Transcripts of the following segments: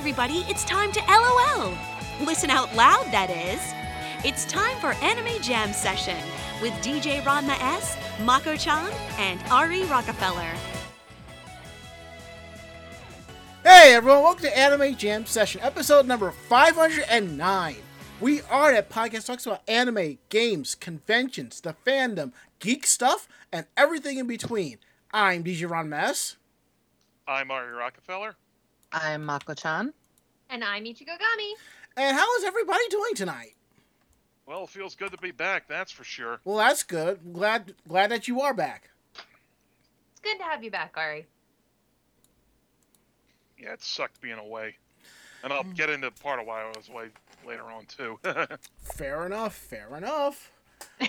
everybody, it's time to LOL. Listen out loud, that is. It's time for Anime Jam Session with DJ Ranma S, Mako chan, and Ari Rockefeller. Hey everyone, welcome to Anime Jam Session, episode number 509. We are that podcast talks about anime, games, conventions, the fandom, geek stuff, and everything in between. I'm DJ Ranma S. I'm Ari Rockefeller. I'm Mako-chan. And I'm Ichigo Gami. And how is everybody doing tonight? Well, it feels good to be back, that's for sure. Well, that's good. Glad glad that you are back. It's good to have you back, Ari. Yeah, it sucked being away. And I'll get into part of why I was away later on, too. Fair enough, fair enough. we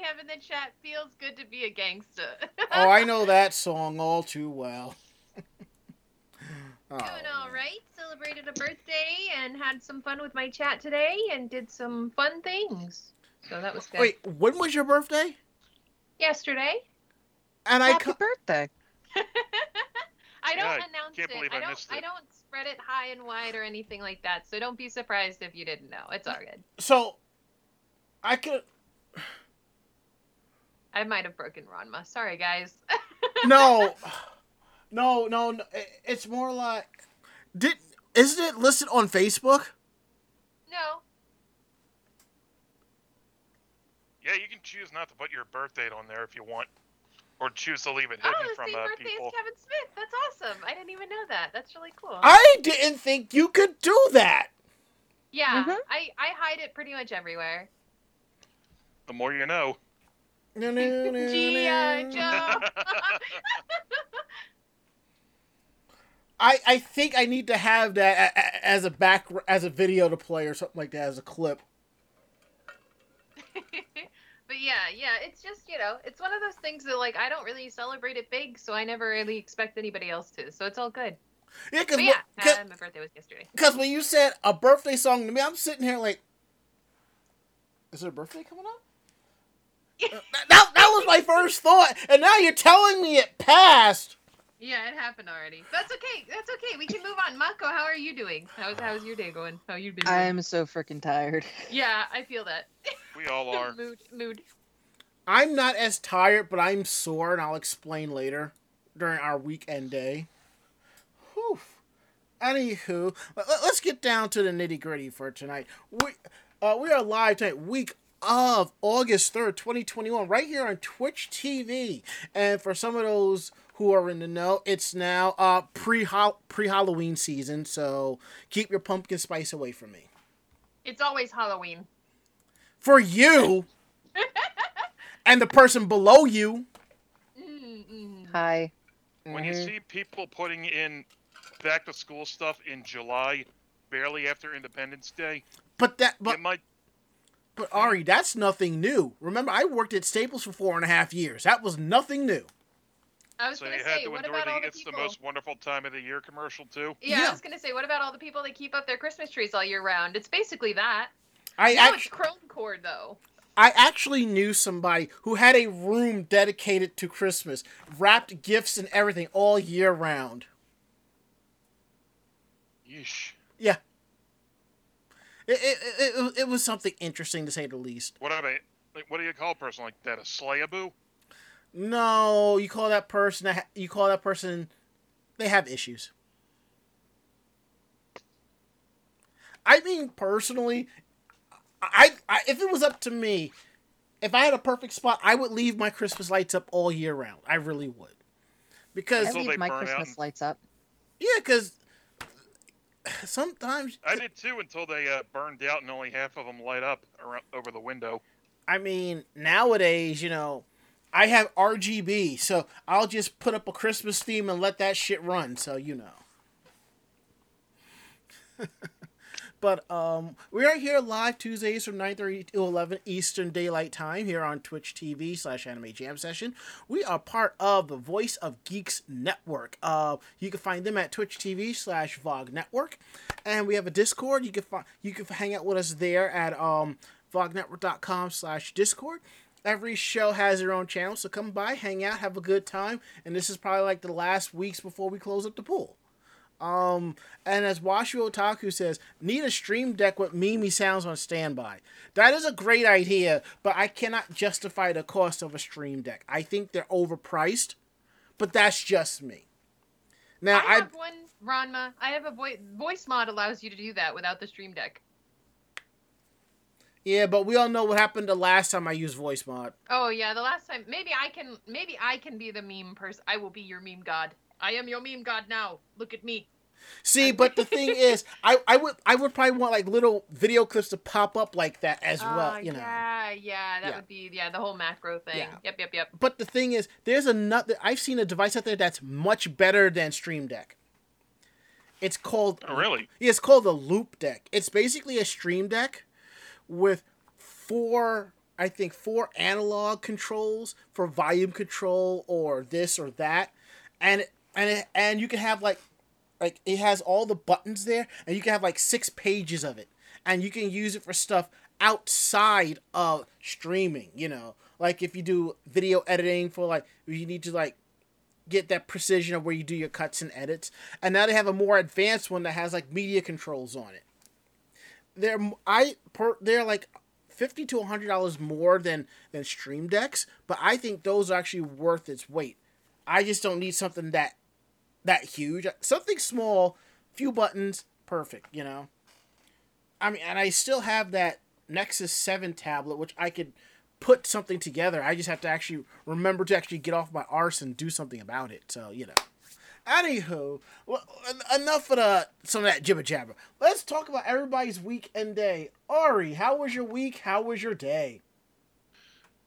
have in the chat, feels good to be a gangster. Oh, I know that song all too well. Oh. Doing all right. Celebrated a birthday and had some fun with my chat today and did some fun things. So that was good. Wait, when was your birthday? Yesterday. And I Happy co- birthday. I don't Yeah, announce can't it. I I don't missed I don't spread it high and wide or anything like that. So don't be surprised if you didn't know. It's all good. so I could I might have broken Ranma. Sorry guys. no, no, no, no. It's more like did isn't it listed on Facebook? no. yeah, you can choose not to put your birth date on there if you want. Or choose to leave it Oh, hidden the from same uh, birthday people. as Kevin Smith. That's awesome. I didn't even know that. That's really cool. I didn't think you could do that. Yeah, Mhm. I, I hide it pretty much everywhere. The more you know. No, no, no, G.I. no. Joe. I I think I need to have that as a back as a video to play or something like that as a clip. but yeah, yeah, it's just, you know, it's one of those things that, like, I don't really celebrate it big, so I never really expect anybody else to. So it's all good. Yeah, because But yeah, uh, my birthday was yesterday. because when you said a birthday song to me, I'm sitting here like, is there a birthday coming up? Uh, that, that was my first thought, and now you're telling me it passed. Yeah, it happened already. That's okay. That's okay. We can move on. Mako, how are you doing? How's how's your day going? How you been? doing? I'm so freaking tired. Yeah, I feel that. we all are. mood, mood. I'm not as tired, but I'm sore, and I'll explain later during our weekend day. Whew. Anywho, let- let- let's get down to the nitty gritty for tonight. We uh, we are live tonight, week of August third, twenty twenty one, right here on Twitch TV. And for some of those who are in the know, it's now uh pre pre Halloween season, so keep your pumpkin spice away from me. It's always Halloween. For you and the person below you. Mm-mm. Hi. When you Mhm. see people putting in back to school stuff in July, barely after Independence Day, But that but it might. But Ari, that's nothing new. Remember, I worked at Staples for four and a half years. That was nothing new. I was So gonna you had say, to what endure about all the the "It's people? the most wonderful time of the year" commercial too. Yeah, Yeah. I was gonna say, what about all the people that keep up their Christmas trees all year round? It's basically that. I Now act- it's chrome cord though. I actually knew somebody who had a room dedicated to Christmas, wrapped gifts and everything all year round. Yeesh. Yeah. It, it, it, it, it was something interesting to say the least. What about like, what do you call a person like that? A slayaboo? No, you call that person you call that person they have issues. I mean, personally, I, I if it was up to me, if I had a perfect spot, I would leave my Christmas lights up all year round. I really would, because I leave my burn out Christmas lights up. yeah, because sometimes I did too until they uh, burned out and only half of them light up around, over the window. I mean, nowadays, you know, I have RGB, so I'll just put up a Christmas theme and let that shit run, so you know. but um we are here live Tuesdays from 9:30 to 11 Eastern Daylight Time here on Twitch TV slash Anime Jam Session. We are part of the Voice of Geeks Network. Uh, you can find them at Twitch TV slash Vog Network, and we have a Discord. You can find you can hang out with us there at um vognetwork.com slash discord every show has their own channel so come by hang out have a good time and this is probably like the last weeks before we close up the pool Um, and as Washu Otaku says, need a stream deck with Mimi sounds on standby. That is a great idea, but I cannot justify the cost of a stream deck. I think they're overpriced, but that's just me. Now I I, have one, Ranma. I have a voice voice mod allows you to do that without the stream deck. Yeah, but we all know what happened the last time I used voice mod. Oh yeah, the last time maybe I can maybe I can be the meme person. I will be your meme god. I am your meme god now. Look at me. See, but the thing is, I, I would I would probably want like little video clips to pop up like that as well, Ah, you know. Yeah, yeah, that Yeah. would be yeah the whole macro thing. Yeah. Yep, yep, yep. But the thing is, there's another. I've seen a device out there that's much better than Stream Deck. It's called. Oh, really? Yeah, it's called the Loupedeck. It's basically a Stream Deck with four, I think, four analog controls for volume control or this or that, and and it, and you can have like like it has all the buttons there, and you can have like six pages of it, and you can use it for stuff outside of streaming. You know, like if you do video editing for like you need to like get that precision of where you do your cuts and edits. And now they have a more advanced one that has like media controls on it. They're I per, they're like fifty to hundred dollars more than than Stream Decks, but I think those are actually worth its weight. I just don't need something that that huge. Something small, few buttons, perfect. You know. I mean, and I still have that Nexus Seven tablet, which I could put something together. I just have to actually remember to actually get off my arse and do something about it. So you know. Anywho, well, enough of the some of that jibber jabber. Let's talk about everybody's week and day. Ari, how was your week? How was your day?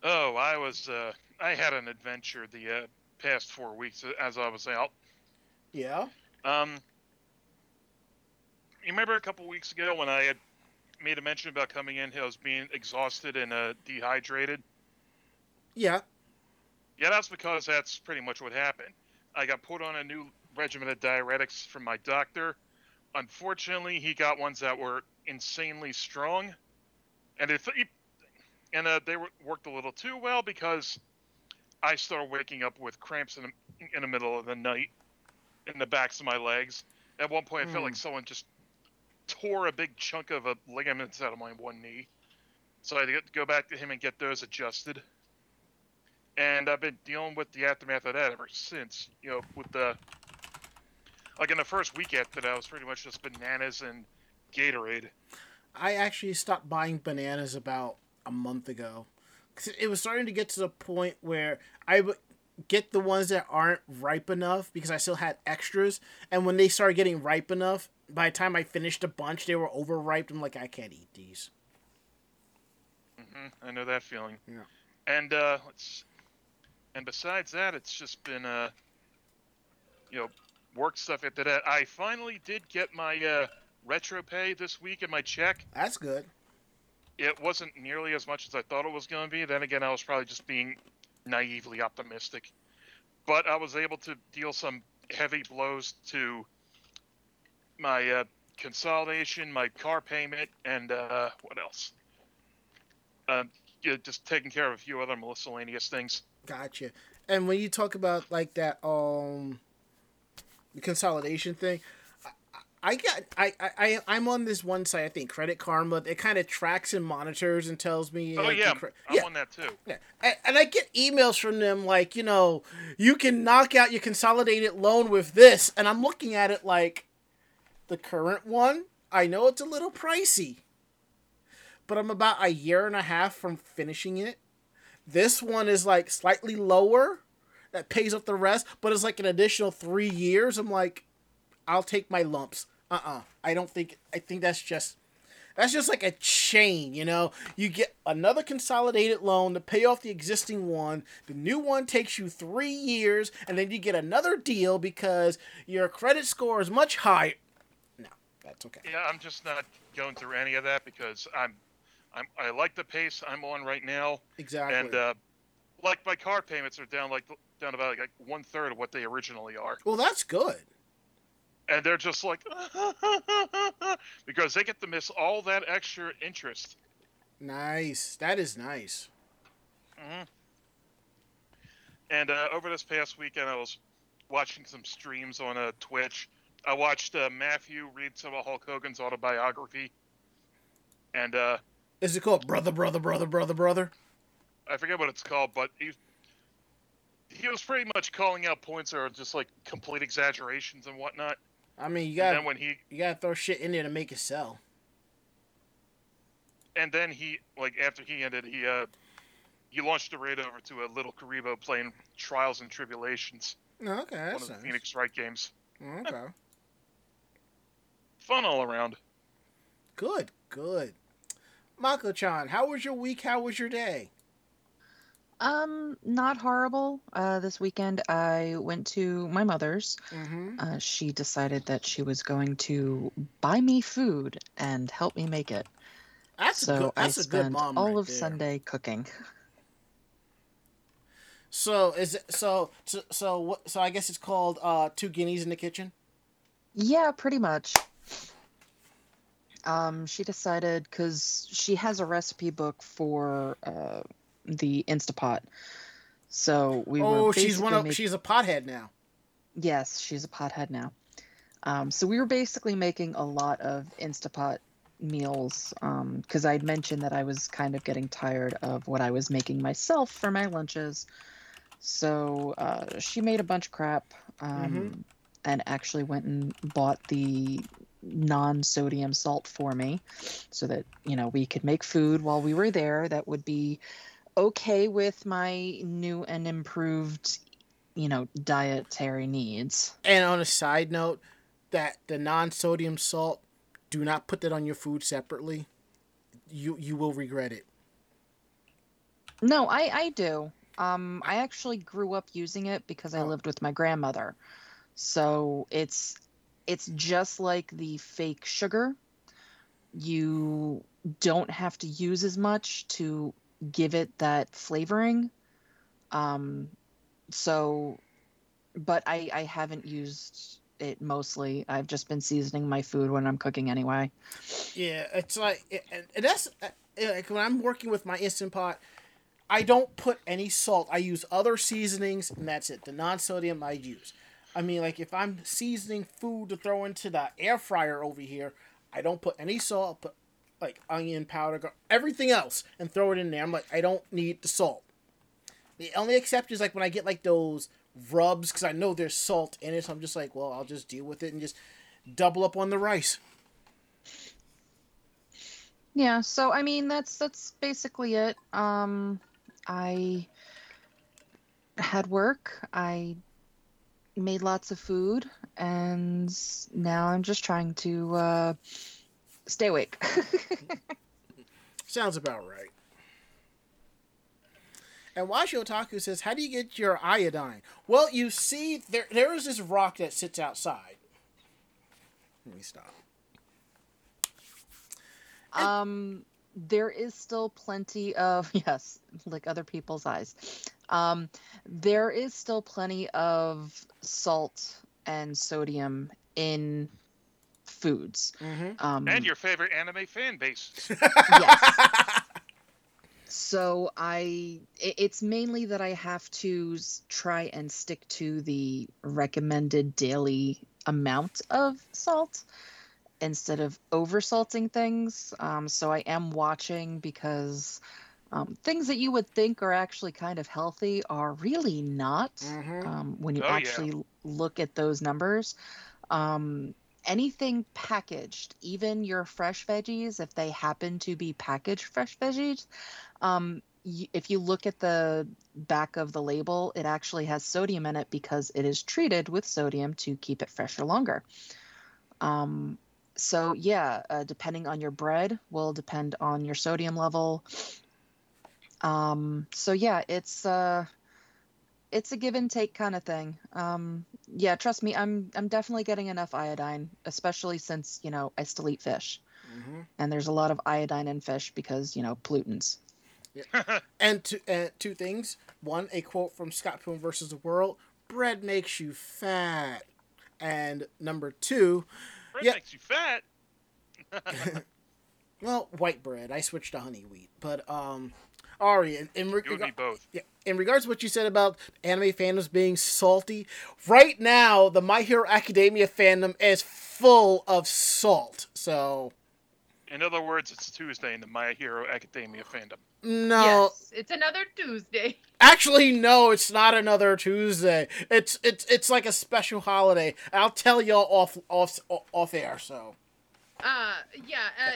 Oh, I was. Uh, I had an adventure the uh, past four weeks as I was out. Yeah. Um, you remember a couple weeks ago when I had made a mention about coming in, I was being exhausted and uh, dehydrated. Yeah. Yeah, that's because that's pretty much what happened. I got put on a new regimen of diuretics from my doctor. Unfortunately, he got ones that were insanely strong, and if and uh, they were, worked a little too well because I started waking up with cramps in the, in the middle of the night in the backs of my legs. At one point, I felt Hmm. like someone just tore a big chunk of a ligaments out of my one knee. So I had to go back to him and get those adjusted and I've been dealing with the aftermath of that ever since. You know, with the like in the first week after that, I was pretty much just bananas and Gatorade. I actually stopped buying bananas about a month ago. 'Cause it was starting to get to the point where I would get the ones that aren't ripe enough because I still had extras. And when they started getting ripe enough, by the time I finished a bunch, they were overripe. I'm like, I can't eat these. hmm I know that feeling. Yeah. And uh, let's and besides that, it's just been uh, you know, work stuff after that. I finally did get my uh, retro pay this week in my check. That's good. It wasn't nearly as much as I thought it was going to be. Then again, I was probably just being naively optimistic. But I was able to deal some heavy blows to my uh, consolidation, my car payment, and uh, what else? Uh, just taking care of a few other miscellaneous things. Gotcha. And when you talk about like that, um, consolidation thing, I, I got I, I I'm on this one site. I think Credit Karma. It kind of tracks and monitors and tells me. Oh yeah, cre- I'm yeah. on that too. Yeah, and, and I get emails from them like, you know, you can knock out your consolidated loan with this, and I'm looking at it like, the current one. I know it's a little pricey, but I'm about a year and a half from finishing it. This one is like slightly lower, that pays off the rest, but it's like an additional three years. I'm like, I'll take my lumps. Uh uh I don't think. I think that's just that's just like a chain, you know. You get another consolidated loan to pay off the existing one. The new one takes you three years, and then you get another deal because your credit score is much higher. No, that's okay. Yeah, I'm just not going through any of that because I'm, I'm I like the pace I'm on right now. Exactly. and uh, like my car payments are down like down about like one third of what they originally are, well, that's good. and they're just like because they get to miss all that extra interest. Nice. That is nice. hmm And uh, over this past weekend, I was watching some streams on uh, Twitch. I watched uh, Matthew read some of Hulk Hogan's autobiography, and uh, Is it called Brother, Brother, Brother, Brother, Brother? I forget what it's called, but he he was pretty much calling out points that are just like complete exaggerations and whatnot. I mean, you gotta then when he you gotta throw shit in there to make it sell. and then he like after he ended, he uh he launched the raid over to a little Karibo playing Trials and Tribulations, Oh, Okay, one of the nice. Phoenix Wright games. Okay, Fun all around. good, good. Mako-chan, how was your week? How was your day? Um, not horrible. Uh, this weekend I went to my mother's. Mm-hmm. Uh, she decided that she was going to buy me food and help me make it. That's a so good. I That's a good spent mom all right of there. Sunday cooking. So is it so so so what? So I guess it's called uh, two guineas in the kitchen. Yeah, pretty much. Um, she decided because she has a recipe book for uh, the Instapot. So we were. oh, she's one of mak- she's a pothead now. Yes, she's a pothead now. Um, so we were basically making a lot of Instapot meals because I'd mentioned that I was kind of getting tired of what I was making myself for my lunches. So uh, she made a bunch of crap um, and actually went and bought the non-sodium salt for me so that you know we could make food while we were there that would be okay with my new and improved you know dietary needs And on a side note, that the non-sodium salt, do not put that on your food separately. You you will regret it. no i i do um i actually grew up using it because i Oh. lived with my grandmother so it's it's just like the fake sugar you don't have to use as much to give it that flavoring um so but i i haven't used it mostly i've just been seasoning my food when i'm cooking anyway Yeah, it's like, and that's uh, like when I'm working with my instant pot. I don't put any salt. I use other seasonings, and that's it. The non-sodium I use. I mean, like if I'm seasoning food to throw into the air fryer over here, I don't put any salt. I'll put like onion powder, everything else, and throw it in there. I'm like, I don't need the salt. The only exception is like when I get like those rubs, because I know there's salt in it. So I'm just like, well, I'll just deal with it and just double up on the rice. Yeah, so I mean that's that's basically it. Um I had work. I made lots of food and now I'm just trying to uh stay awake. Sounds about right. And Washu Otaku says, "How do you get your iodine?" Well, you see, there there is this rock that sits outside. Let me stop. um there is still plenty of yes, like other people's eyes. Um there is still plenty of salt and sodium in foods. Mm-hmm. Um And your favorite anime fan base. yes. So I, i- it's mainly that I have to try and stick to the recommended daily amount of salt instead of over salting things. Um, so I am watching because um, things that you would think are actually kind of healthy are really not Mhm. um, when you Oh, actually l- look at those numbers. Um, anything packaged, even your fresh veggies, if they happen to be packaged fresh veggies, um, y- if you look at the back of the label, it actually has sodium in it because it is treated with sodium to keep it fresher longer. Um, so yeah, uh, depending on your bread will depend on your sodium level. Um, so yeah, it's uh, it's a give and take kind of thing. Um, yeah, trust me, I'm I'm definitely getting enough iodine, especially since you know I still eat fish, Mhm. and there's a lot of iodine in fish because you know pollutants. And two, uh, two things. One, a quote from Scott Pilgrim versus the World: "Bread makes you fat." And number two, Bread Yeah. makes you fat. well, white bread. I switched to honey wheat, but um, Ari, in, in, It would be both. yeah, in regards to what you said about anime fandoms being salty, right now the My Hero Academia fandom is full of salt. So In other words, it's Tuesday in the My Hero Academia fandom. no, Yes, it's another Tuesday. actually no, it's not another Tuesday. It's it's it's like a special holiday. I'll tell y'all off off off air. So Uh, yeah. Uh,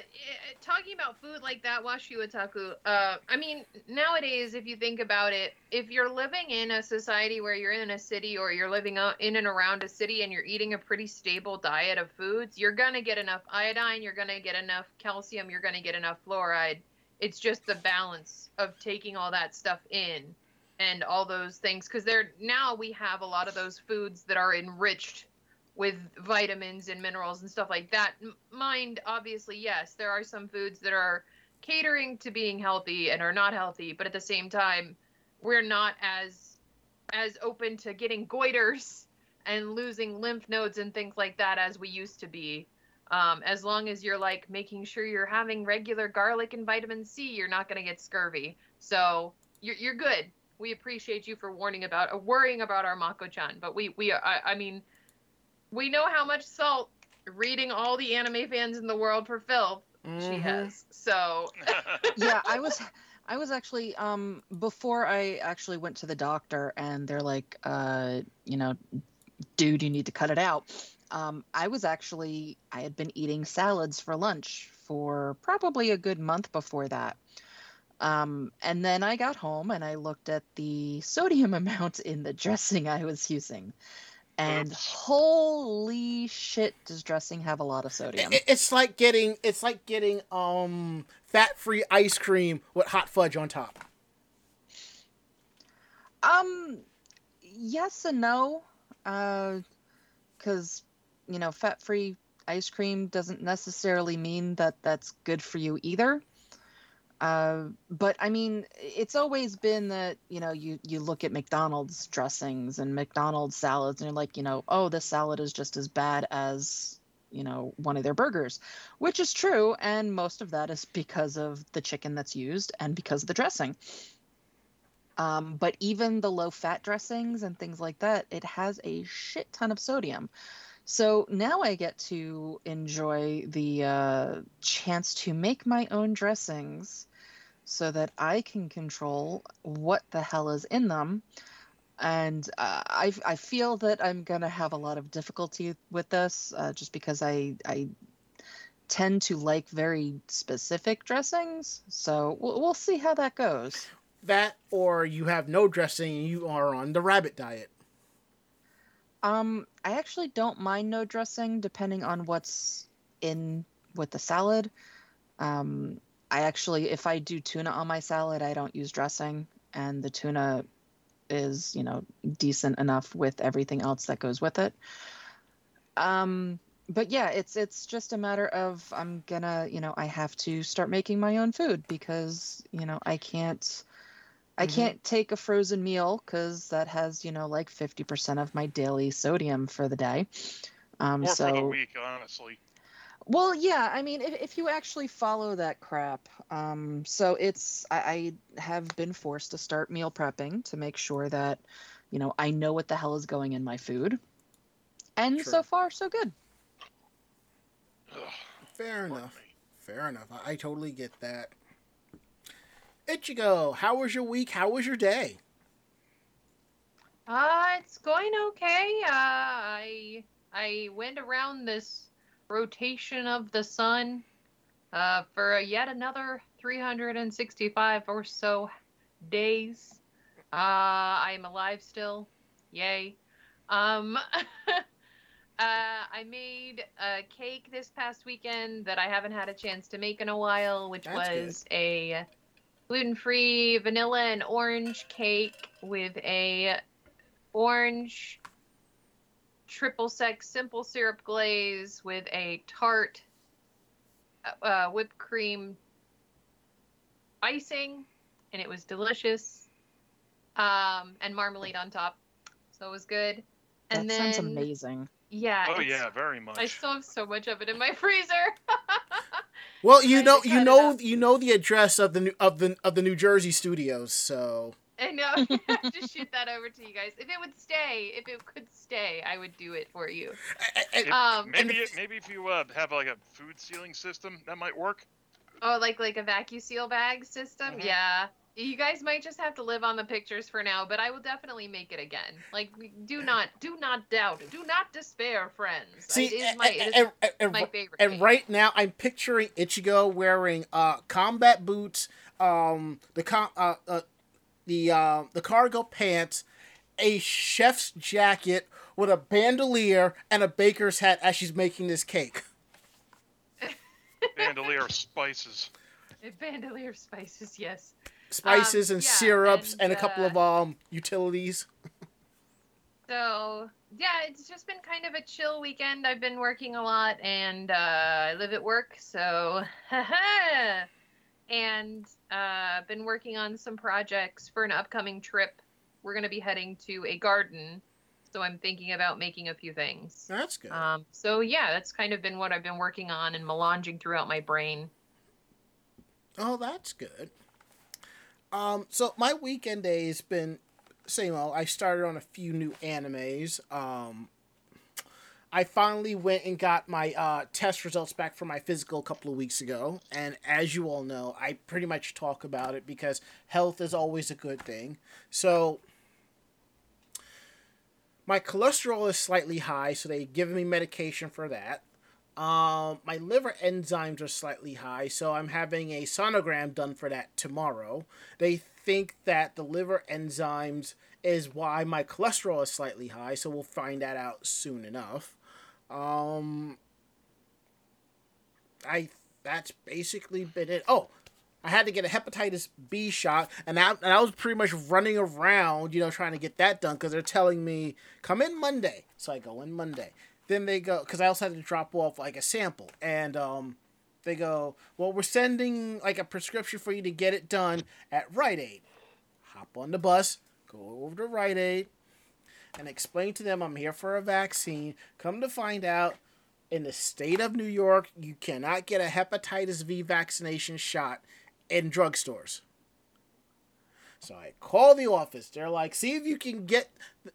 talking about food like that, Washi Otaku. Uh, I mean, nowadays, if you think about it, if you're living in a society where you're in a city or you're living in and around a city and you're eating a pretty stable diet of foods, you're gonna get enough iodine, you're gonna get enough calcium, you're gonna get enough fluoride. It's just the balance of taking all that stuff in and all those things because there now we have a lot of those foods that are enriched with vitamins and minerals and stuff like that. Mind, obviously, yes, there are some foods that are catering to being healthy and are not healthy, but at the same time, we're not as as open to getting goiters and losing lymph nodes and things like that as we used to be. Um, as long as you're like making sure you're having regular garlic and vitamin C, you're not going to get scurvy. So you're, you're good. We appreciate you for warning about, uh, worrying about our Mako-chan. But we, we, I, I mean, we know how much salt reading all the anime fans in the world for filth she Mhm. has. So yeah, I was I was actually um before I actually went to the doctor and they're like uh you know dude you need to cut it out. Um I was actually I had been eating salads for lunch for probably a good month before that. Um and then I got home and I looked at the sodium amount in the dressing I was using. And holy shit, does dressing have a lot of sodium? It's like getting it's like getting um fat free ice cream with hot fudge on top. Um, yes and no. Uh, because you know, fat-free ice cream doesn't necessarily mean that that's good for you either. Uh, but I mean, it's always been that you know, you you look at McDonald's dressings and McDonald's salads, and you're like, you know, oh, this salad is just as bad as you know one of their burgers, which is true, and most of that is because of the chicken that's used and because of the dressing. Um, but even the low fat dressings and things like that, it has a shit ton of sodium. So now I get to enjoy the uh, chance to make my own dressings so that I can control what the hell is in them. And uh, I, I feel that I'm going to have a lot of difficulty with this uh, just because I, I tend to like very specific dressings. So we'll, we'll see how that goes. That or you have no dressing and you are on the rabbit diet. Um, I actually don't mind no dressing depending on what's in with the salad. Um, I actually, if I do tuna on my salad, I don't use dressing, and the tuna is, you know, decent enough with everything else that goes with it. Um, but yeah, it's it's just a matter of I'm gonna, you know, I have to start making my own food because, you know, I can't I Mhm. can't take a frozen meal because that has, you know, like 50% of my daily sodium for the day. Um, or so, for the week, honestly. Well, yeah, I mean, if, if you actually follow that crap, um, so it's, I, I have been forced to start meal prepping to make sure that, you know, I know what the hell is going in my food. And Sure. so far, so good. Fair pardon enough. me. Fair enough. I, I totally get that. Ichigo, how was your week? How was your day? Uh, it's going okay. Uh, I I went around this rotation of the sun uh, for yet another 365 or so days. Uh, I'm alive still. Yay. Um, uh, I made a cake this past weekend that I haven't had a chance to make in a while, which That's good. was a gluten-free vanilla and orange cake with a orange triple sec simple syrup glaze with a tart uh, uh, whipped cream icing and it was delicious um, and marmalade on top so it was good That and then sounds amazing. yeah Oh yeah, very much. I still have so much of it in my freezer. Well, you know, you know, you know the address of the new of the of the New Jersey studios. So I know. Just shoot that over to you guys. If it would stay, if it could stay, I would do it for you. If- Um, maybe it, maybe if you uh, have like a food sealing system, that might work. Oh, like like a vacuum seal bag system? Mhm. Yeah. You guys might just have to live on the pictures for now, but I will definitely make it again. Like, do not, do not doubt, do not despair, friends. see, it is my, it is and- and- and- my favorite. and game. right now I'm picturing Ichigo wearing uh combat boots, um the com uh, uh the uh, the cargo pants, a chef's jacket with a bandolier and a baker's hat as she's making this cake. Bandolier spices. Bandolier spices, yes. Spices Um, and yeah, syrups and, and, a couple uh, of um utilities. So yeah, it's just been kind of a chill weekend. I've been working a lot, and uh, I live at work, so and uh, been working on some projects for an upcoming trip. We're gonna be heading to a garden, so I'm thinking about making a few things. That's good. Um, so yeah, that's kind of been what I've been working on and melanging throughout my brain. Oh, that's good. Um, so my weekend day has been same old. I started on a few new animes. Um, I finally went and got my uh, test results back for my physical a couple of weeks ago, and as you all know, I pretty much talk about it because health is always a good thing. So my cholesterol is slightly high, so they give me medication for that. Um, my liver enzymes are slightly high, so I'm having a sonogram done for that tomorrow. They think that the liver enzymes is why my cholesterol is slightly high, so we'll find that out soon enough. Um, I that's basically been it. Oh, I had to get a hepatitis B shot, and I, and I was pretty much running around, you know, trying to get that done because they're telling me come in Monday, so I go in Monday. Then they go because I also had to drop off like a sample, and um, they go, well, we're sending like a prescription for you to get it done at Rite Aid. Hop on the bus, go over to Rite Aid, and explain to them I'm here for a vaccine. Come to find out, in the state of New York, you cannot get a hepatitis B vaccination shot in drugstores. So I call the office. They're like, "See if you can get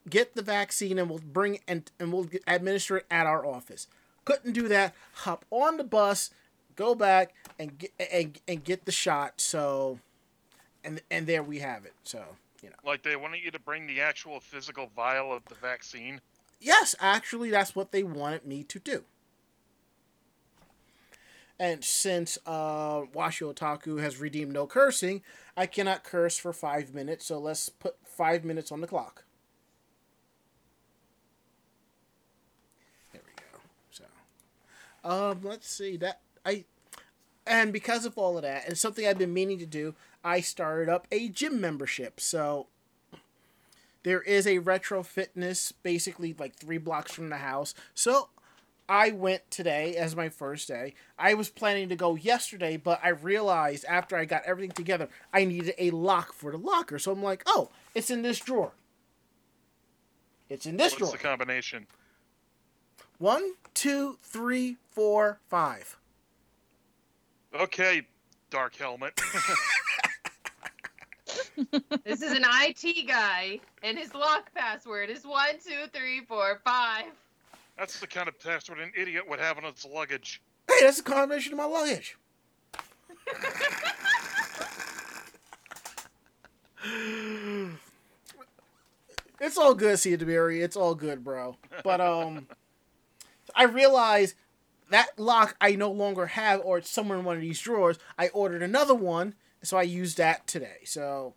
get the vaccine, and we'll bring and and we'll administer it at our office." Couldn't do that. Hop on the bus, go back and get and, and get the shot. So, and and there we have it. So you know, Like they wanted you to bring the actual physical vial of the vaccine. yes, actually, that's what they wanted me to do. And since uh, Washi Otaku has redeemed no cursing, I cannot curse for five minutes. So let's put five minutes on the clock. There we go. So, um, let's see that I, and because of all of that, and something I've been meaning to do, I started up a gym membership. So there is a retro fitness basically like three blocks from the house. So I went today as my first day. I was planning to go yesterday, but I realized after I got everything together, I needed a lock for the locker. So I'm like, oh, it's in this drawer. It's in this What's drawer. What's the combination? One, two, three, four, five. Okay, Dark Helmet. This is an IT guy, and his lock password is one, two, three, four, five. That's the kind of password an idiot would have on his luggage. Hey, that's a combination of my luggage. it's all good, Theodore. It's all good, bro. But um, I realized that lock I no longer have, or it's somewhere in one of these drawers. I ordered another one, so I used that today. So,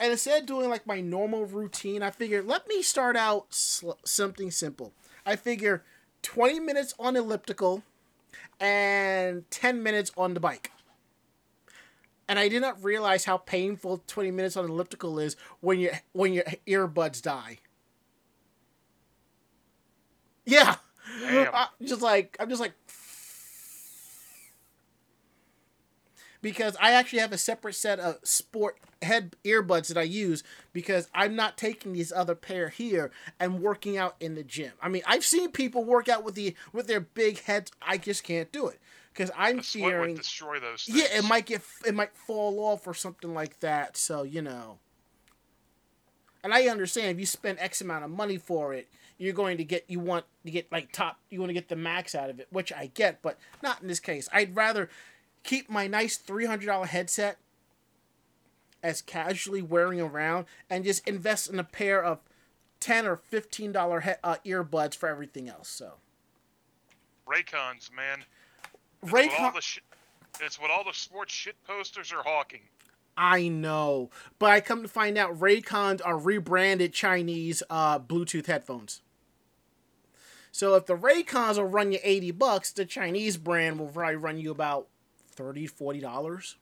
and instead of doing like my normal routine, I figured let me start out sl- something simple. I figure 20 minutes on elliptical and 10 minutes on the bike. And I did not realize how painful 20 minutes on elliptical is when your when your earbuds die. Yeah. I'm just like I'm just like because I actually have a separate set of sport head earbuds that I use because I'm not taking these other pair here and working out in the gym. I mean, I've seen people work out with the with their big heads. I just can't do it. because I'm The fearing. destroy those things. Yeah, it might get it might fall off or something like that. So you know. And I understand if you spend X amount of money for it, you're going to get you want to get like top you want to get the max out of it, which I get, but not in this case. I'd rather keep my nice three hundred dollar headset as casually wearing around and just invest in a pair of ten or fifteen dollar he- uh, earbuds for everything else. So Raycons, man. It's what all Raycon, the shi- it's what all the sports shit posters are hawking. I know, but I come to find out Raycons are rebranded Chinese uh, Bluetooth headphones. So if the Raycons will run you 80 bucks, the Chinese brand will probably run you about 30 40 dollars.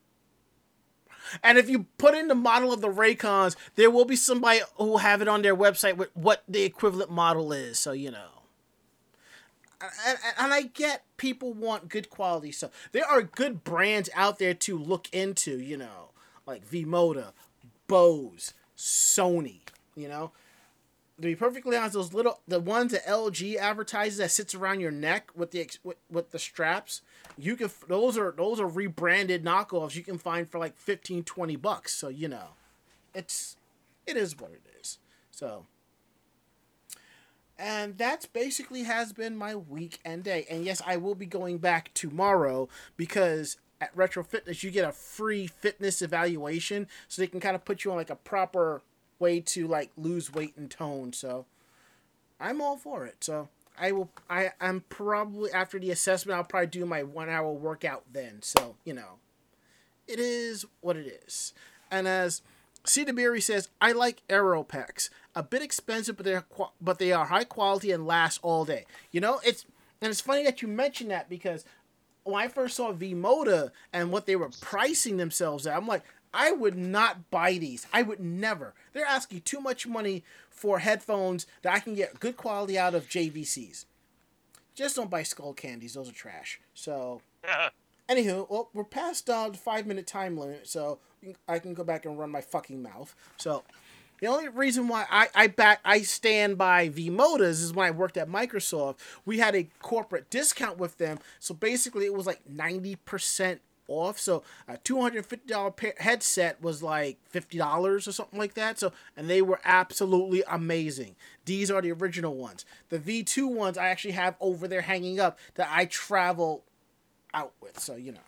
And if you put in the model of the Raycons, there will be somebody who will have it on their website with what the equivalent model is, so you know. And, and I get people want good quality stuff. There are good brands out there to look into, you know, like V-Moda, Bose, Sony, you know. To be perfectly honest, those little the ones that LG advertises that sits around your neck with the with, with the straps, you can those are those are rebranded knockoffs you can find for like 15 20 bucks. So, you know, it's it is what it is. So, and that's basically has been my week and day. And yes, I will be going back tomorrow because at Retro Fitness you get a free fitness evaluation, so they can kind of put you on like a proper way to like lose weight and tone. So I'm all for it. So I will. I I'm probably after the assessment I'll probably do my one hour workout then. So you know, it is what it is. And as Cedar Berry says, I like Aeropex. A bit expensive, but they're but they are high quality and last all day. You know, it's and it's funny that you mention that because when I first saw V Moda and what they were pricing themselves at, I'm like, I would not buy these. I would never. They're asking too much money for headphones that I can get good quality out of JVCs. Just don't buy skull candies; those are trash. So Anywho, well, we're past uh, the five minute time limit, so I can go back and run my fucking mouth. So, the only reason why I, I back I stand by V Modas is when I worked at Microsoft. We had a corporate discount with them, so basically it was like ninety percent off. So a two hundred fifty dollar headset was like fifty dollars or something like that. So and they were absolutely amazing. These are the original ones. The V two ones I actually have over there hanging up that I travel out with. So, you know.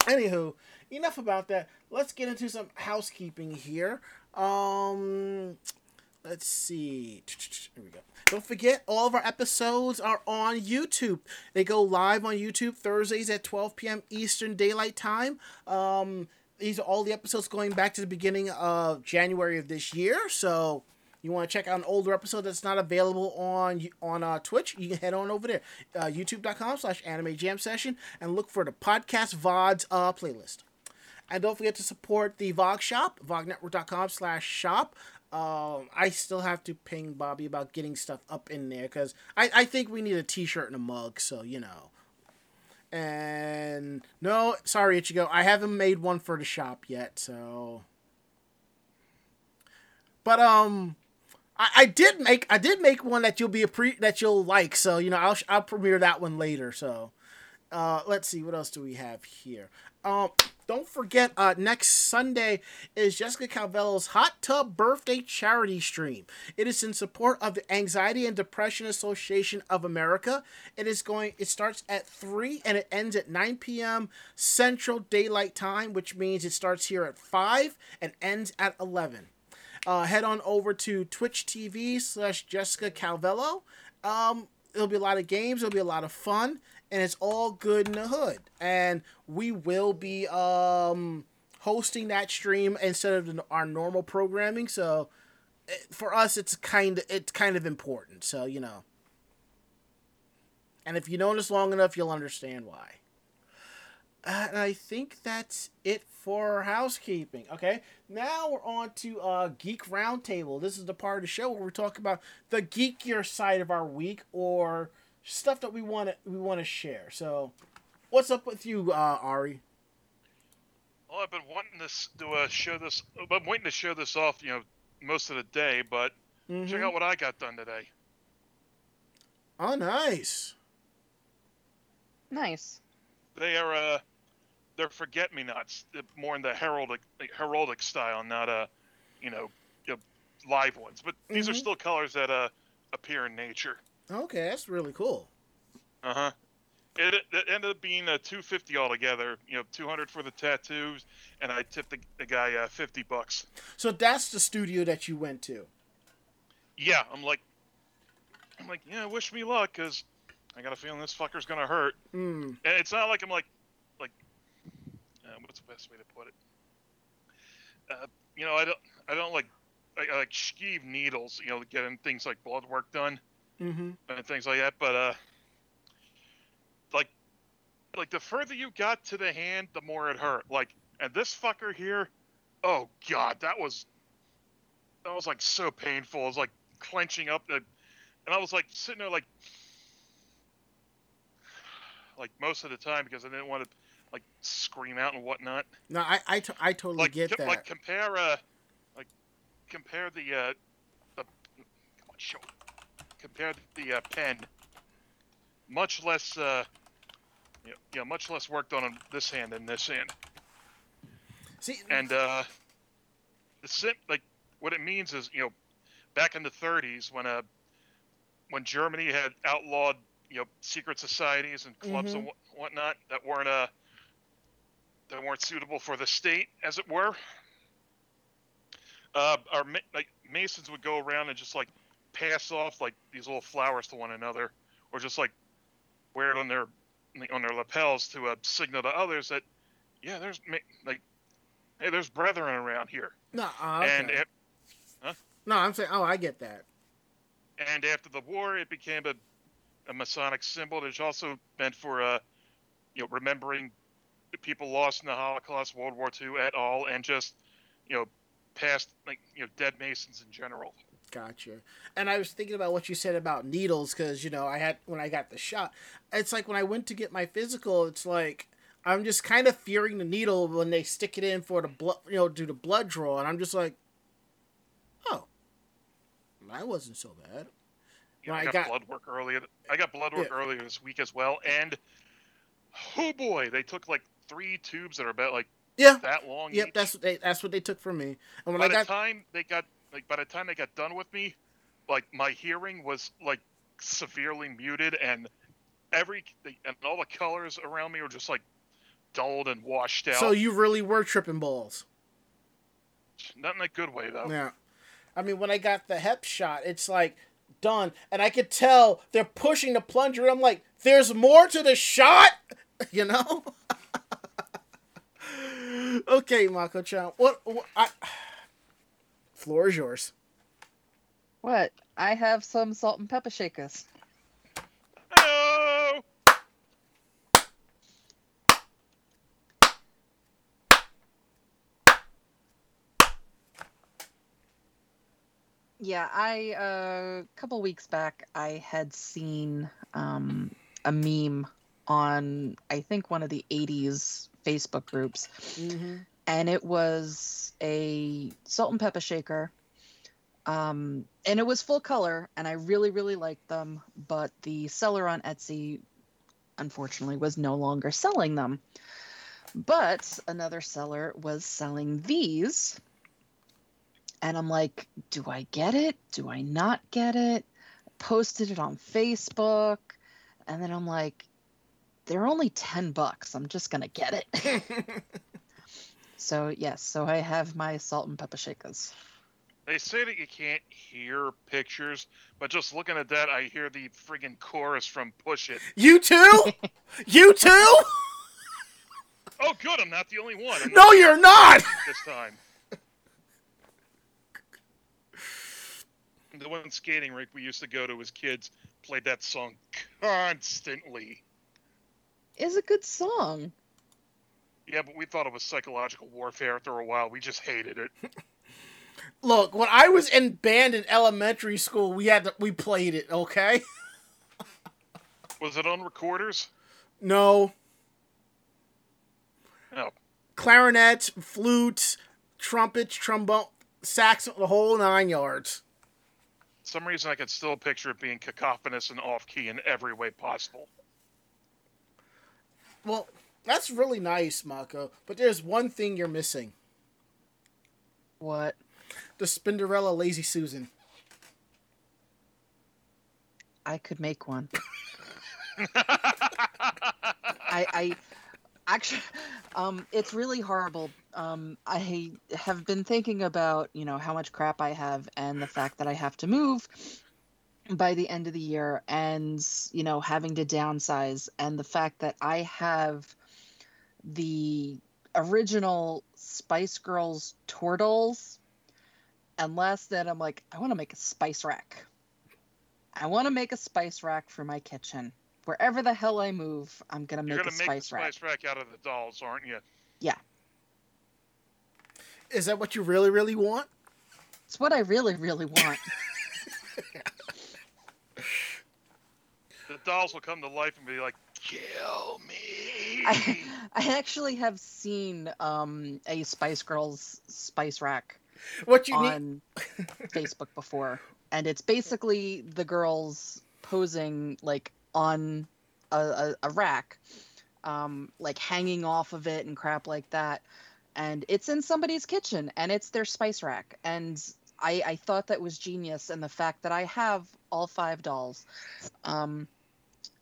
Anywho, enough about that. Let's get into some housekeeping here. Um let's see. Here we go. Don't forget all of our episodes are on YouTube. They go live on YouTube Thursdays at 12 p.m. Eastern Daylight Time. Um these are all the episodes going back to the beginning of January of this year. So you want to check out an older episode that's not available on on uh, Twitch, you can head on over there, uh, youtube.com slash anime jam session, and look for the podcast VODs uh, playlist. And don't forget to support the VOG shop, vognetwork.com slash shop. Um, I still have to ping Bobby about getting stuff up in there because I, I think we need a t shirt and a mug, so you know. And no, sorry, Ichigo, I haven't made one for the shop yet, so. But um, I, I did make I did make one that you'll be a pre that you'll like. So you know I'll I'll premiere that one later. So uh, let's see what else do we have here. Um, don't forget uh, next Sunday is Jessica Calvello's Hot Tub Birthday Charity Stream. It is in support of the Anxiety and Depression Association of America. It is going. It starts at three and it ends at nine p.m. Central Daylight Time, which means it starts here at five and ends at eleven uh, head on over to Twitch TV slash Jessica Calvello. Um, it'll be a lot of games. It'll be a lot of fun, and it's all good in the hood. And we will be um, hosting that stream instead of our normal programming. So for us, it's kind of it's kind of important. So you know. And if you know this long enough, you'll understand why. And I think that's it for housekeeping. Okay, now we're on to uh, Geek Roundtable. This is the part of the show where we talk about the geekier side of our week or stuff that we want to we want to share. So, what's up with you, uh, Ari? Well, I've been wanting this to uh, show this. I'm waiting to show this off, you know, most of the day. But Mhm. check out what I got done today. Oh, nice. Nice. they are uh, they're forget me nots, more in the heraldic like, heraldic style, not uh, you know, live ones. But these are Mhm. still colors that uh appear in nature. Okay, that's really cool. Uh huh. It, it ended up being a 250 altogether. You know, 200 for the tattoos, and I tipped the, the guy uh, 50 bucks. So that's the studio that you went to. Yeah, I'm like, I'm like, yeah, wish me luck, cause I got a feeling this fucker's gonna hurt. Hmm. And it's not like I'm like, like, uh, what's the best way to put it? Uh, you know, I don't, I don't like, I, I like skeeve needles. You know, getting things like blood work done Mm-hmm. and things like that. But uh, like, like the further you got to the hand, the more it hurt. Like, and this fucker here, oh god, that was, that was like so painful. It was like clenching up the, and I was like sitting there like, like most of the time because I didn't want to like scream out and whatnot. No, I I, t- I totally Like, get co- that. like compare uh, like compare the uh, the come on, show. Compare the uh, pen. Much less uh, you know, you know, much less worked on on this hand than this hand. See, And uh, the sim like what it means is you know, back in the 30s when uh, when Germany had outlawed you know secret societies and clubs and what, whatnot that weren't uh that weren't suitable for the state, as it were. Uh, our like masons would go around and just like pass off like these little flowers to one another, or just like wear it on their on their lapels to uh, signal to others that yeah, there's like hey, there's brethren around here. no, uh, okay. And af- no, I'm saying, oh, I get that. and after the war, it became a, a Masonic symbol. It's also meant for uh, you know remembering the people lost in the Holocaust, World War II, at all, and just you know past like you know dead Masons in general. Gotcha. And I was thinking about what you said about needles because you know I had when I got the shot. It's like when I went to get my physical. It's like I'm just kind of fearing the needle when they stick it in for the blood, you know, do the blood draw, and I'm just like, oh, that wasn't so bad. You know, I I got, got- blood work earlier. I got blood work Yeah. earlier this week as well, and oh boy, they took like three tubes that are about like Yeah. that long. Yep. each. That's what they, that's what they took from me. And when by I the got time they got like by the time they got done with me, like my hearing was like severely muted and every and all the colors around me were just like dulled and washed out. so you really were tripping balls. Not in a good way though. Yeah. I mean, when I got the hep shot, it's like done, and I could tell they're pushing the plunger. I'm like, there's more to the shot, you know. okay, Mako Chan. What? what I, floor is yours. What? I have some salt and pepper shakers. Hello! Yeah, I a uh, couple weeks back I had seen um, a meme on I think one of the 80s Facebook groups Mm-hmm. And it was a salt and pepper shaker um, and it was full color and I really really liked them but the seller on Etsy unfortunately was no longer selling them but another seller was selling these and I'm like, do I get it? Do I not get it? Posted it on Facebook, and then I'm like, they're only 10 bucks. I'm just gonna get it. so, yes, so I have my salt and pepper shakers. They say that you can't hear pictures, but just looking at that, I hear the friggin' chorus from Push It. you too? you too? Oh, good, I'm not the only one. I'm No, not you're not. this time. The one skating rink we used to go to as kids played that song constantly. Is a good song. Yeah, but we thought it was psychological warfare after a while. We just hated it. Look, when I was in band in elementary school, we had to, we played it. Okay. Was it on recorders? No. No. clarinets, flutes, trumpets, trombone, sax, the whole nine yards. some reason I could still picture it being cacophonous and off key in every way possible. Well, that's really nice, Mako. But there's one thing you're missing: What? the Spinderella Lazy Susan. I could make one. I, I actually, um, it's really horrible. Um, I have been thinking about, you know, how much crap I have and the fact that I have to move by the end of the year and, you know, having to downsize and the fact that I have the original Spice Girls turtles. dolls. And last then I'm like, I want to make a spice rack. I want to make a spice rack for my kitchen. Wherever the hell I move, I'm gonna You're make gonna a make spice the rack. spice rack out of the dolls, aren't you? Yeah. Is that what you really, really want? It's what I really, really want. The dolls will come to life and be like, "Kill me." I, I actually have seen um, a Spice Girls spice rack What you need? on Facebook before, and it's basically the girls posing like on a, a, a rack, um, like hanging off of it and crap like that. And it's in somebody's kitchen, and it's their spice rack. And I, I thought that was genius, and the fact that I have all five dolls, um,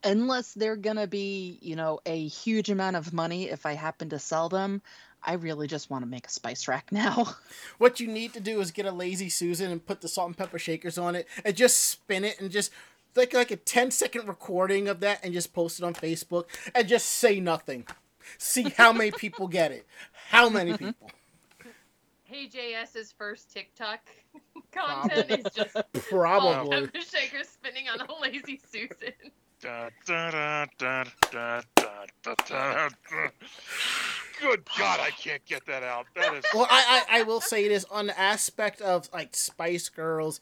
unless they're gonna be, you know, a huge amount of money if I happen to sell them. I really just want to make a spice rack now. What you need to do is get a lazy Susan and put the salt and pepper shakers on it and just spin it and just like like a 10 second recording of that and just post it on Facebook and just say nothing. See how many people get it. How many people? Hey JS's first TikTok content is just Probably. pepper shaker spinning on a lazy Susan. Good God, I can't get that out. That is well, I, I, I will say it is on the aspect of like Spice Girls.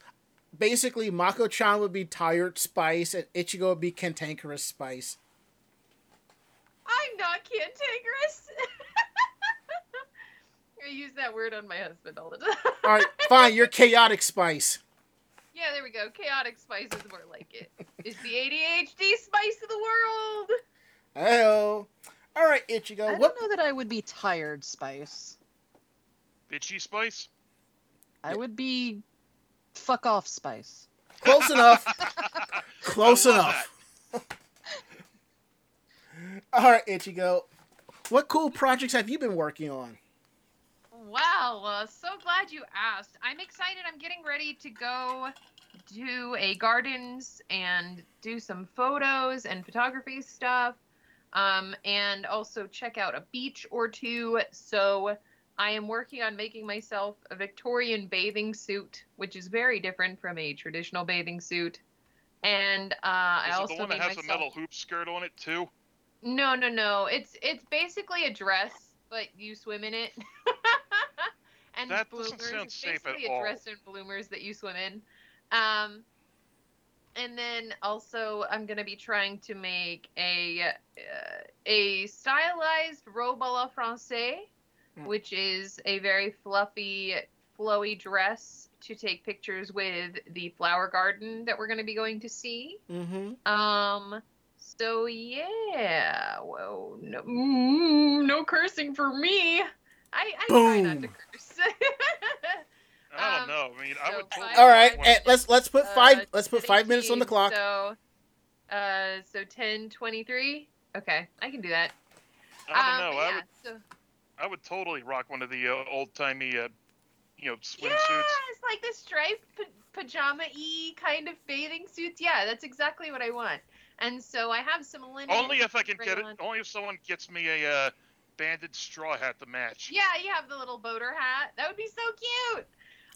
Basically, Mako Chan would be tired Spice, and Ichigo would be cantankerous Spice. I'm not cantankerous. I use that word on my husband all the time. all right, fine. You're chaotic Spice. Yeah, there we go. Chaotic spice is more like it. It's the ADHD spice of the world. Hello. All right, I Ichigo. don't What? know that I would be tired, Spice. Bitchy Spice? I would be fuck off, Spice. Close enough. Close enough. All right, Ichigo. What cool projects have you been working on? Wow, uh, so glad you asked. I'm excited. I'm getting ready to go do a gardens and do some photos and photography stuff, um, and also check out a beach or two. So I am working on making myself a Victorian bathing suit, which is very different from a traditional bathing suit. And uh, I also the one that has myself... a metal hoop skirt on it too? No, no, no. It's it's basically a dress, but you swim in it. and That doesn't bloomers. sound it's safe at basically a all. dress and bloomers that you swim in. Um, and then also I'm gonna be trying to make a uh, a stylized robe à la française, Mm. which is a very fluffy, flowy dress to take pictures with the flower garden that we're gonna be going to see. Mm-hmm. Um. So yeah. Well, no, mm, no cursing for me. I I try not to Boom. curse. I don't Um, know. I mean, I so would. five- All right, Well, eh, let's let's put five. Uh, let's put five minutes on the 18, clock. So, uh, so ten twenty three. Okay, I can do that. I don't um, know. I yeah, would. so, I would totally rock one of the uh, old timey, uh, you know, yeah, swimsuits. it's like the striped pa- pajama y kind of bathing suits. Yeah, that's exactly what I want. And so I have some linen. Only if I can get it. on. Only if someone gets me a uh, banded straw hat to match. Yeah, you have the little boater hat. That would be so cute.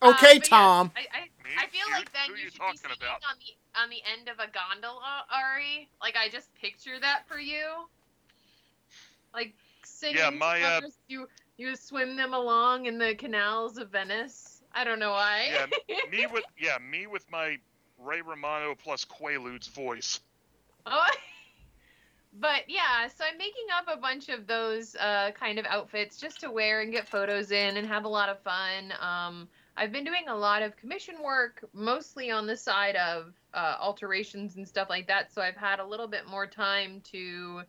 Okay, Um, but yeah, Tom. I, I, I feel You? like then Who you you should be talking sitting about? on the on the end of a gondola, Ari. Like I just picture that for you. Like singing. Yeah, my, uh, you you swim them along in the canals of Venice. I don't know why. Yeah, me with yeah, me with my Ray Romano plus Quaalude's voice. Oh. But yeah, so I'm making up a bunch of those uh, kind of outfits just to wear and get photos in and have a lot of fun. Um, I've been doing a lot of commission work, mostly on the side of uh, alterations and stuff like that. So I've had a little bit more time to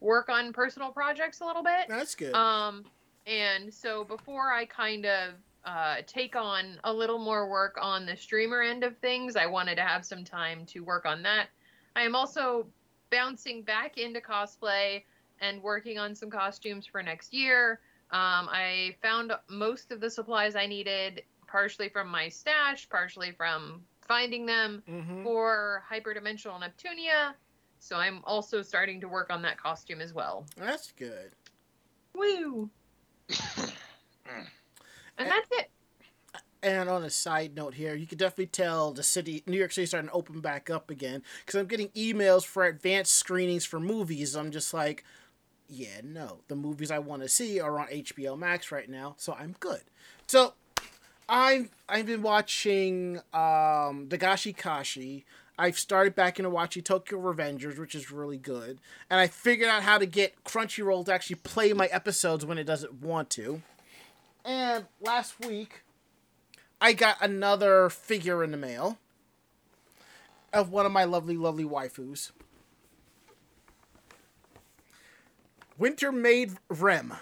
work on personal projects a little bit. That's good. Um, and so before I kind of uh, take on a little more work on the streamer end of things, I wanted to have some time to work on that. I am also bouncing back into cosplay and working on some costumes for next year. Um, I found most of the supplies I needed, partially from my stash, partially from finding them hmm for hyperdimensional Neptunia. So I'm also starting to work on that costume as well. That's good. Woo! and that's it. And on a side note here, you can definitely tell the city, New York City, starting to open back up again because I'm getting emails for advanced screenings for movies. I'm just like, yeah, no, the movies I want to see are on HBO Max right now, so I'm good. So, I've I've been watching um, Dagashi Kashi. I've started back into watching Tokyo Revengers, which is really good, and I figured out how to get Crunchyroll to actually play my episodes when it doesn't want to. And last week, I got another figure in the mail of one of my lovely, lovely waifus. Winter Maid Rem.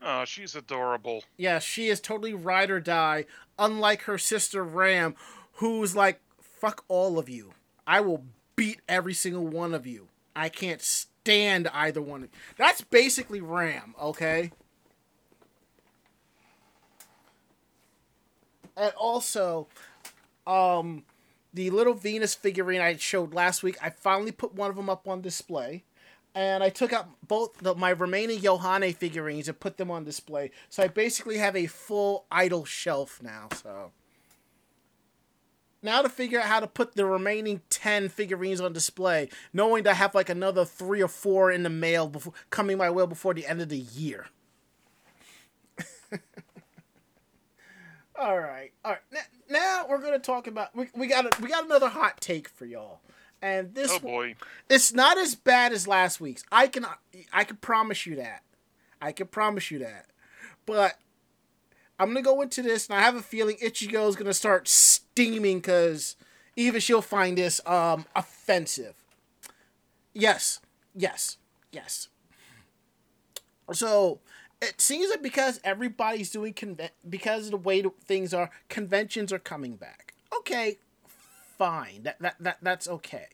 Oh, she's adorable. Yeah, she is totally ride or die, unlike her sister Ram, who's like, fuck all of you. I will beat every single one of you. I can't stand either one. That's basically Ram, okay? And also, um, the little Venus figurine I showed last week, I finally put one of them up on display. And I took out both the, my remaining Yohane figurines and put them on display. So I basically have a full idol shelf now. So now to figure out how to put the remaining 10 figurines on display, knowing that I have like another three or four in the mail before coming my way before the end of the year. All right, all right. N- now we're gonna talk about we, we got a, we got another hot take for y'all, and this Oh boy. it's not as bad as last week's. I can I can promise you that. I can promise you that. But I'm gonna go into this, and I have a feeling Ichigo is gonna start steaming because even she'll find this um offensive. Yes, yes, yes. So it seems that because everybody's doing conven- because of the way things are, conventions are coming back. Okay, fine. That that, that that's okay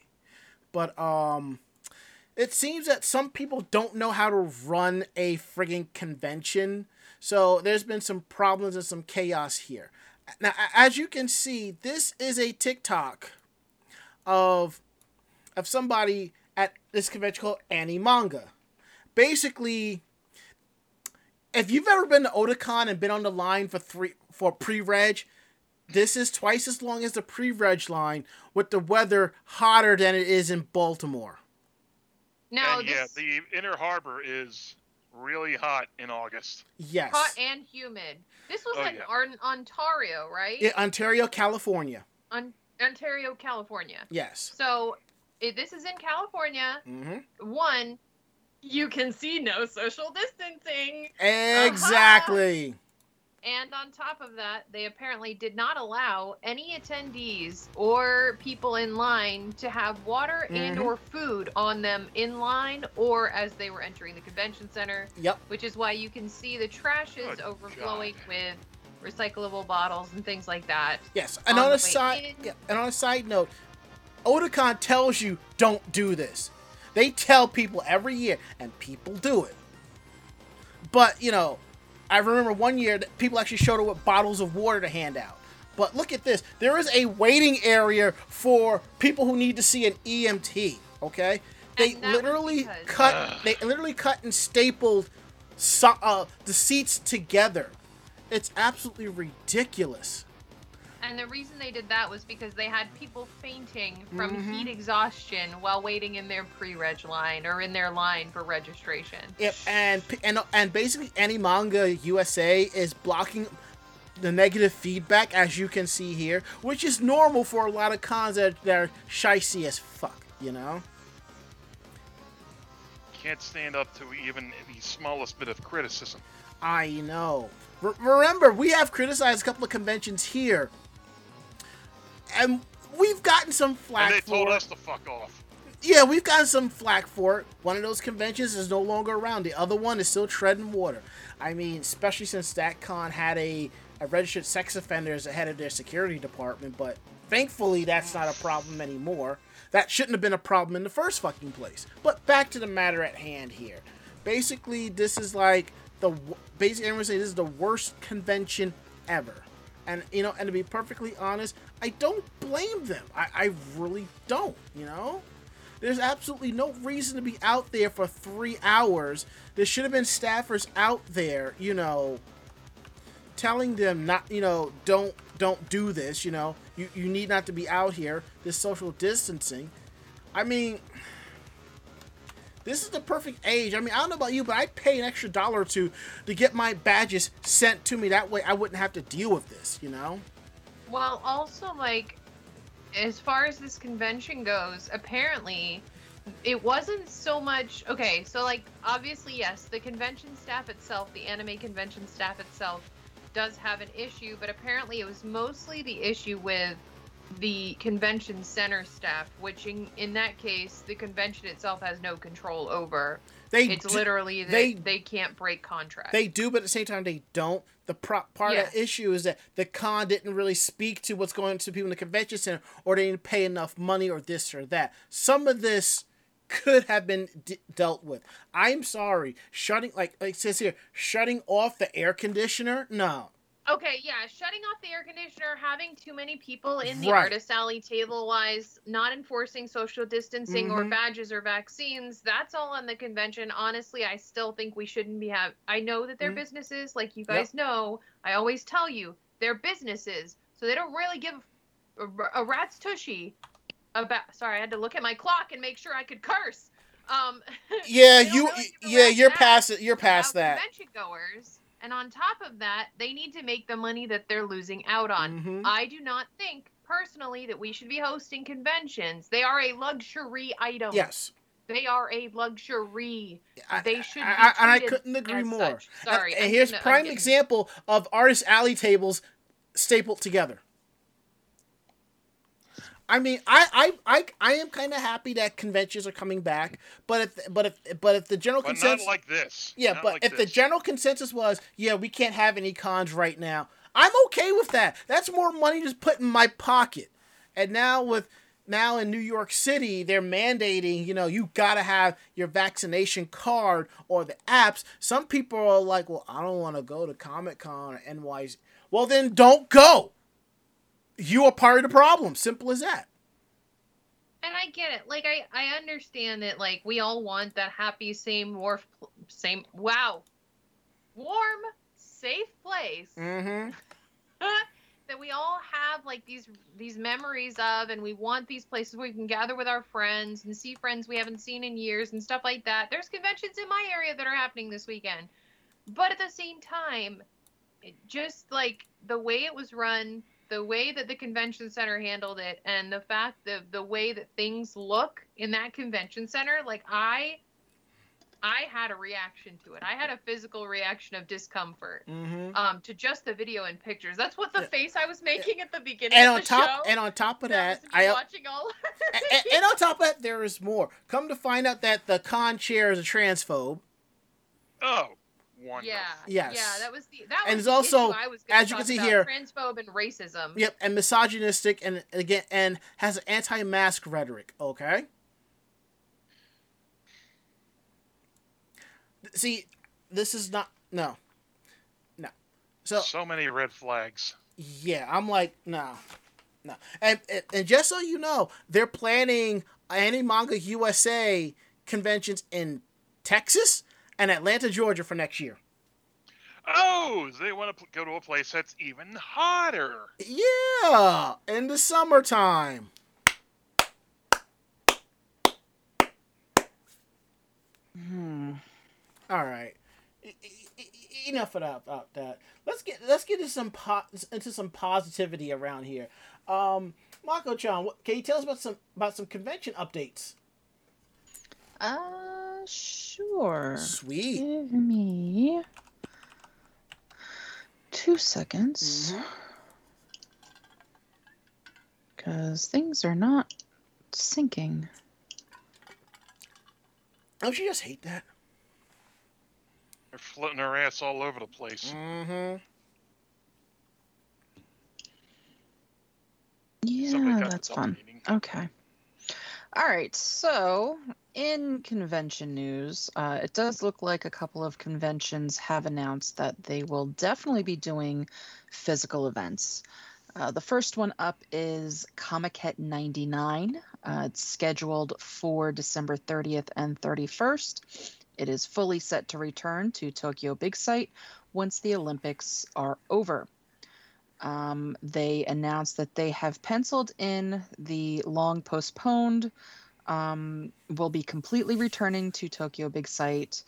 but um it seems that some people don't know how to run a frigging convention so there's been some problems and some chaos here now as you can see this is a tiktok of of somebody at this convention called Anime Manga basically if you've ever been to otakon and been on the line for three for pre-reg this is twice as long as the pre-reg line with the weather hotter than it is in Baltimore. Now, and yeah, the inner harbor is really hot in August. Yes. hot and humid. This was Oh, in yeah. Ar- Ontario, right? In Ontario, California. On- Ontario, California. Yes. So if this is in California. Mm-hmm. One, you can see no social distancing. Exactly. And on top of that, they apparently did not allow any attendees or people in line to have water and Mhm. or food on them in line or as they were entering the convention center, Yep. which is why you can see the trash is Good overflowing God. with recyclable bottles and things like that. Yes. And On on, a side, in. yeah, and on a side note, Otakon tells you don't do this. They tell people every year, and people do it. But you know, I remember one year that people actually showed up with bottles of water to hand out. But look at this. There is a waiting area for people who need to see an EMT. Okay, they And that was literally because- cut. Ugh. They literally cut and stapled so, uh, the seats together. It's absolutely ridiculous. And the reason they did that was because they had people fainting from Mhm. heat exhaustion while waiting in their pre-reg line or in their line for registration. Yep, and and and basically, Anime Manga USA is blocking the negative feedback, as you can see here, which is normal for a lot of cons that, that are shicey as fuck. You know. Can't stand up to even the smallest bit of criticism. I know. R- remember, we have criticized a couple of conventions here, and we've gotten some flack And they for. told us to fuck off. yeah, we've gotten some flack for it. One of those conventions is no longer around. The other one is still treading water. I mean, especially since that con had a, a registered sex offender as the head of their security department, but thankfully that's not a problem anymore. That shouldn't have been a problem in the first fucking place. But back to the matter at hand here. Basically, this is like the basically everyone say this is the worst convention ever. And you know, and to be perfectly honest, I don't blame them. I, I really don't, you know? There's absolutely no reason to be out there for three hours. There should have been staffers out there, you know, telling them not, you know, don't don't do this. You know, you you need not to be out here. This social distancing. I mean, this is the perfect age. I mean, I don't know about you, but I'd pay an extra dollar or two to get my badges sent to me. That way, I wouldn't have to deal with this. You know. Well, also like as far as this convention goes, apparently it wasn't so much okay so like obviously yes the convention staff itself the anime convention staff itself does have an issue but apparently it was mostly the issue with the convention center staff which in, in that case the convention itself has no control over They it's do- literally that they- they, can't break contracts They do, but at the same time, they don't. The pro- part of the issue is that the con didn't really speak to what's going to people in the convention center, or they didn't pay enough money, or this or that. Some of this could have been d- dealt with. I'm sorry, shutting like like it says here, shutting off the air conditioner. No, Okay, yeah, shutting off the air conditioner, having too many people in the Right. artist alley table wise, not enforcing social distancing or Mhm. badges or vaccines, that's all on the convention. Honestly, I still think we shouldn't be have I know that they're Mhm. businesses, like you guys know. I always tell you, they're businesses, so they don't really give a, a rat's tushy about sorry, I had to look at my clock and make sure I could curse. Um yeah, you, really yeah, you're past it. You're past that. Convention goers, and on top of that, they need to make the money that they're losing out on. Mhm. I do not think personally that we should be hosting conventions. They are a luxury item. Yes, They are a luxury. I- They should be I, I- and I couldn't agree more. such. Sorry, and, and here's I'm prime example of artist alley tables stapled together. I mean, I I I, I am kind of happy that conventions are coming back, but if but if but if the general But consensus like this. yeah, Not but like if the general consensus was yeah we can't have any cons right now, I'm okay with that. That's more money just put in my pocket. And now with now in New York City, they're mandating, you know, you gotta have your vaccination card or the apps. Some people are like, well, I don't want to go to Comic Con or NYC. Well, then don't go. You are part of the problem. Simple as that. And I get it. Like I, I understand that. Like we all want that happy, same warm, same wow, warm, safe place. Mm-hmm. that we all have like these these memories of and we want these places where we can gather with our friends and see friends we haven't seen in years and stuff like that there's conventions in my area that are happening this weekend but at the same time it just like the way it was run the way that the convention center handled it and the fact that the way that things look in that convention center like i i had a reaction to it i had a physical reaction of discomfort Mm-hmm. um to just the video and pictures. That's what the Yeah. face I was making at the beginning And of on the top show. and on top of that that, was me I watching all. and, and on top of that, there is more. Come to find out that the con chair is a transphobe. Oh, wonderful. yeah, Yes. yeah, that was the that And was it's the also, issue I was gonna as you can talk see about, here- transphobe and racism. Yep, and misogynistic, and again, and has an anti-mask rhetoric. Okay. See, this is not no, no. So So many red flags. yeah, I'm like no, no, and and, and just so you know, they're planning Anime Manga USA conventions in Texas and Atlanta, Georgia for next year. Oh, they want to go to a place that's even hotter. Yeah, in the summertime. Hmm. All right. E- e- e- Enough of about that. Let's get let's get into some po- into some positivity around here. Um, Mako Chan, can you tell us about some about some convention updates? Uh, sure. Sweet. Give me two seconds. Mhm. Because things are not syncing. Don't you just hate that? They're floating their ass all over the place. Mm-hmm. Yeah, that's fun. meeting. Okay. All right. So, in convention news, uh, it does look like a couple of conventions have announced that they will definitely be doing physical events. Uh, the first one up is Comiket 99. Uh, it's scheduled for December 30th and 31st. It is fully set to return to Tokyo Big Sight once the Olympics are over um, they announced that they have penciled in the long postponed um, will be completely returning to Tokyo Big Sight.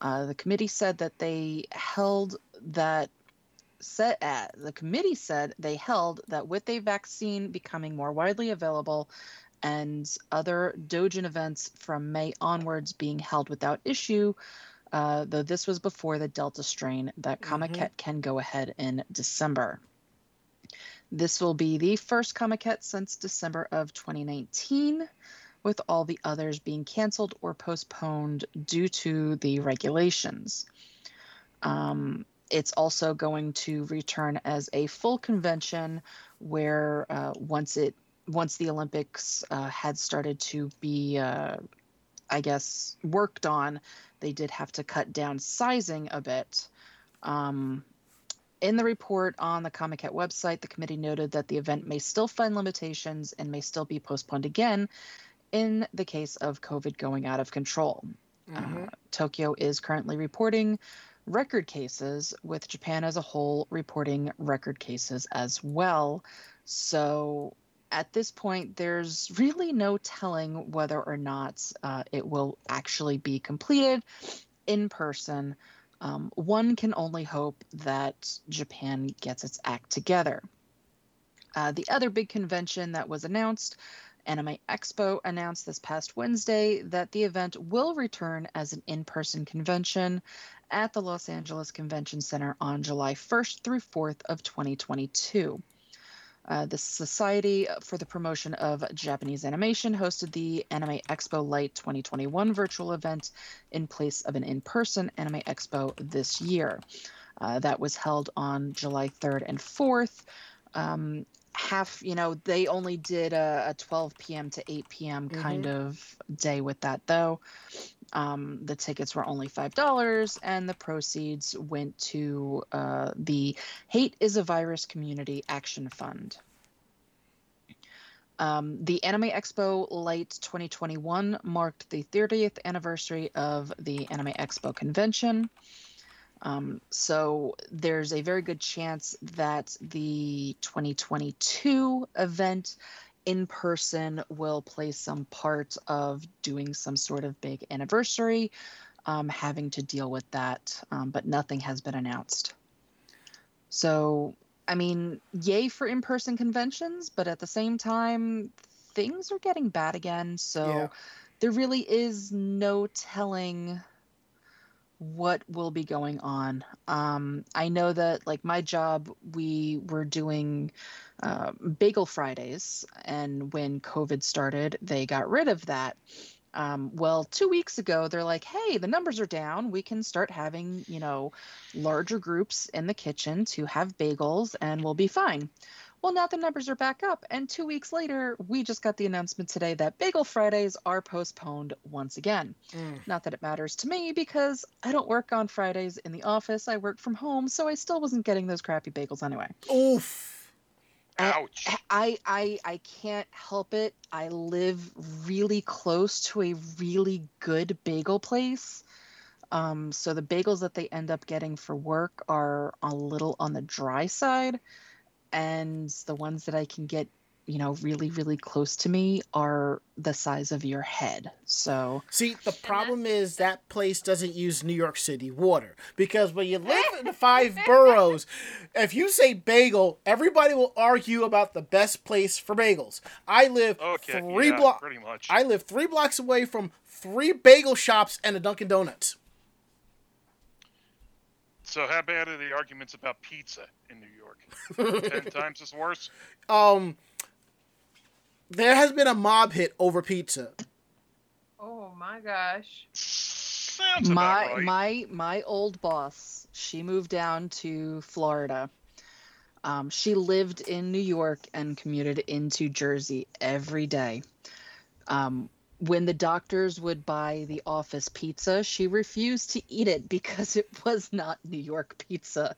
Uh, the committee said that they held that set at the committee said they held that with a vaccine becoming more widely available and other Dojin events from May onwards being held without issue, uh, though this was before the Delta strain, that Comiket can go ahead in December. This will be the first Comiket since December of 2019, with all the others being canceled or postponed due to the regulations. Um, it's also going to return as a full convention where uh, once it once the Olympics uh, had started to be, uh, I guess, worked on, they did have to cut down sizing a bit. Um, in the report on the Comic Comiket website, the committee noted that the event may still find limitations and may still be postponed again in the case of COVID going out of control. Mhm. Uh, Tokyo is currently reporting record cases, with Japan as a whole reporting record cases as well. So at this point, there's really no telling whether or not uh, it will actually be completed in person. Um, one can only hope that Japan gets its act together. Uh, the other big convention that was announced, Anime Expo, announced this past Wednesday that the event will return as an in person convention at the Los Angeles Convention Center on July 1st through 4th of 2022. Uh, the Society for the Promotion of Japanese Animation hosted the Anime Expo Light 2021 virtual event in place of an in person Anime Expo this year. Uh, that was held on July 3rd and 4th. Um, half, you know, they only did a, a 12 p.m. to 8 p.m. kind of day with that, though. Um, the tickets were only $5, and the proceeds went to uh, the Hate is a Virus Community Action Fund. Um, the Anime Expo Light 2021 marked the 30th anniversary of the Anime Expo convention. Um, so there's a very good chance that the 2022 event in person will play some part of doing some sort of big anniversary, um, having to deal with that, um, but nothing has been announced. So, I mean, yay for in person conventions, but at the same time, things are getting bad again. So Yeah. there really is no telling what will be going on. Um, I know that, like, my job, we were doing uh, Bagel Fridays, and when COVID started, they got rid of that. Um, well, two weeks ago, they're like, hey, the numbers are down. We can start having, you know, larger groups in the kitchen to have bagels, and we'll be fine. Well, now the numbers are back up, and two weeks later, we just got the announcement today that Bagel Fridays are postponed once again. Mm. Not that it matters to me because I don't work on Fridays in the office. I work from home, so I still wasn't getting those crappy bagels anyway. Oof. Ouch. I I I can't help it. I live really close to a really good bagel place. Um, so the bagels that they end up getting for work are a little on the dry side, and the ones that I can get, you know, really really close to me are the size of your head. So See, the problem is that place doesn't use New York City water because when you live in the five boroughs, if you say bagel, everybody will argue about the best place for bagels. I live Okay. three yeah, blocks. Pretty much. I live three blocks away from three bagel shops and a Dunkin' Donuts. So how bad are the arguments about pizza in New York? Ten times as worse. Um, there has been a mob hit over pizza. Oh my gosh. Sounds my right. my my old boss she moved down to florida um, she lived in new york and commuted into jersey every day um, when the doctors would buy the office pizza she refused to eat it because it was not new york pizza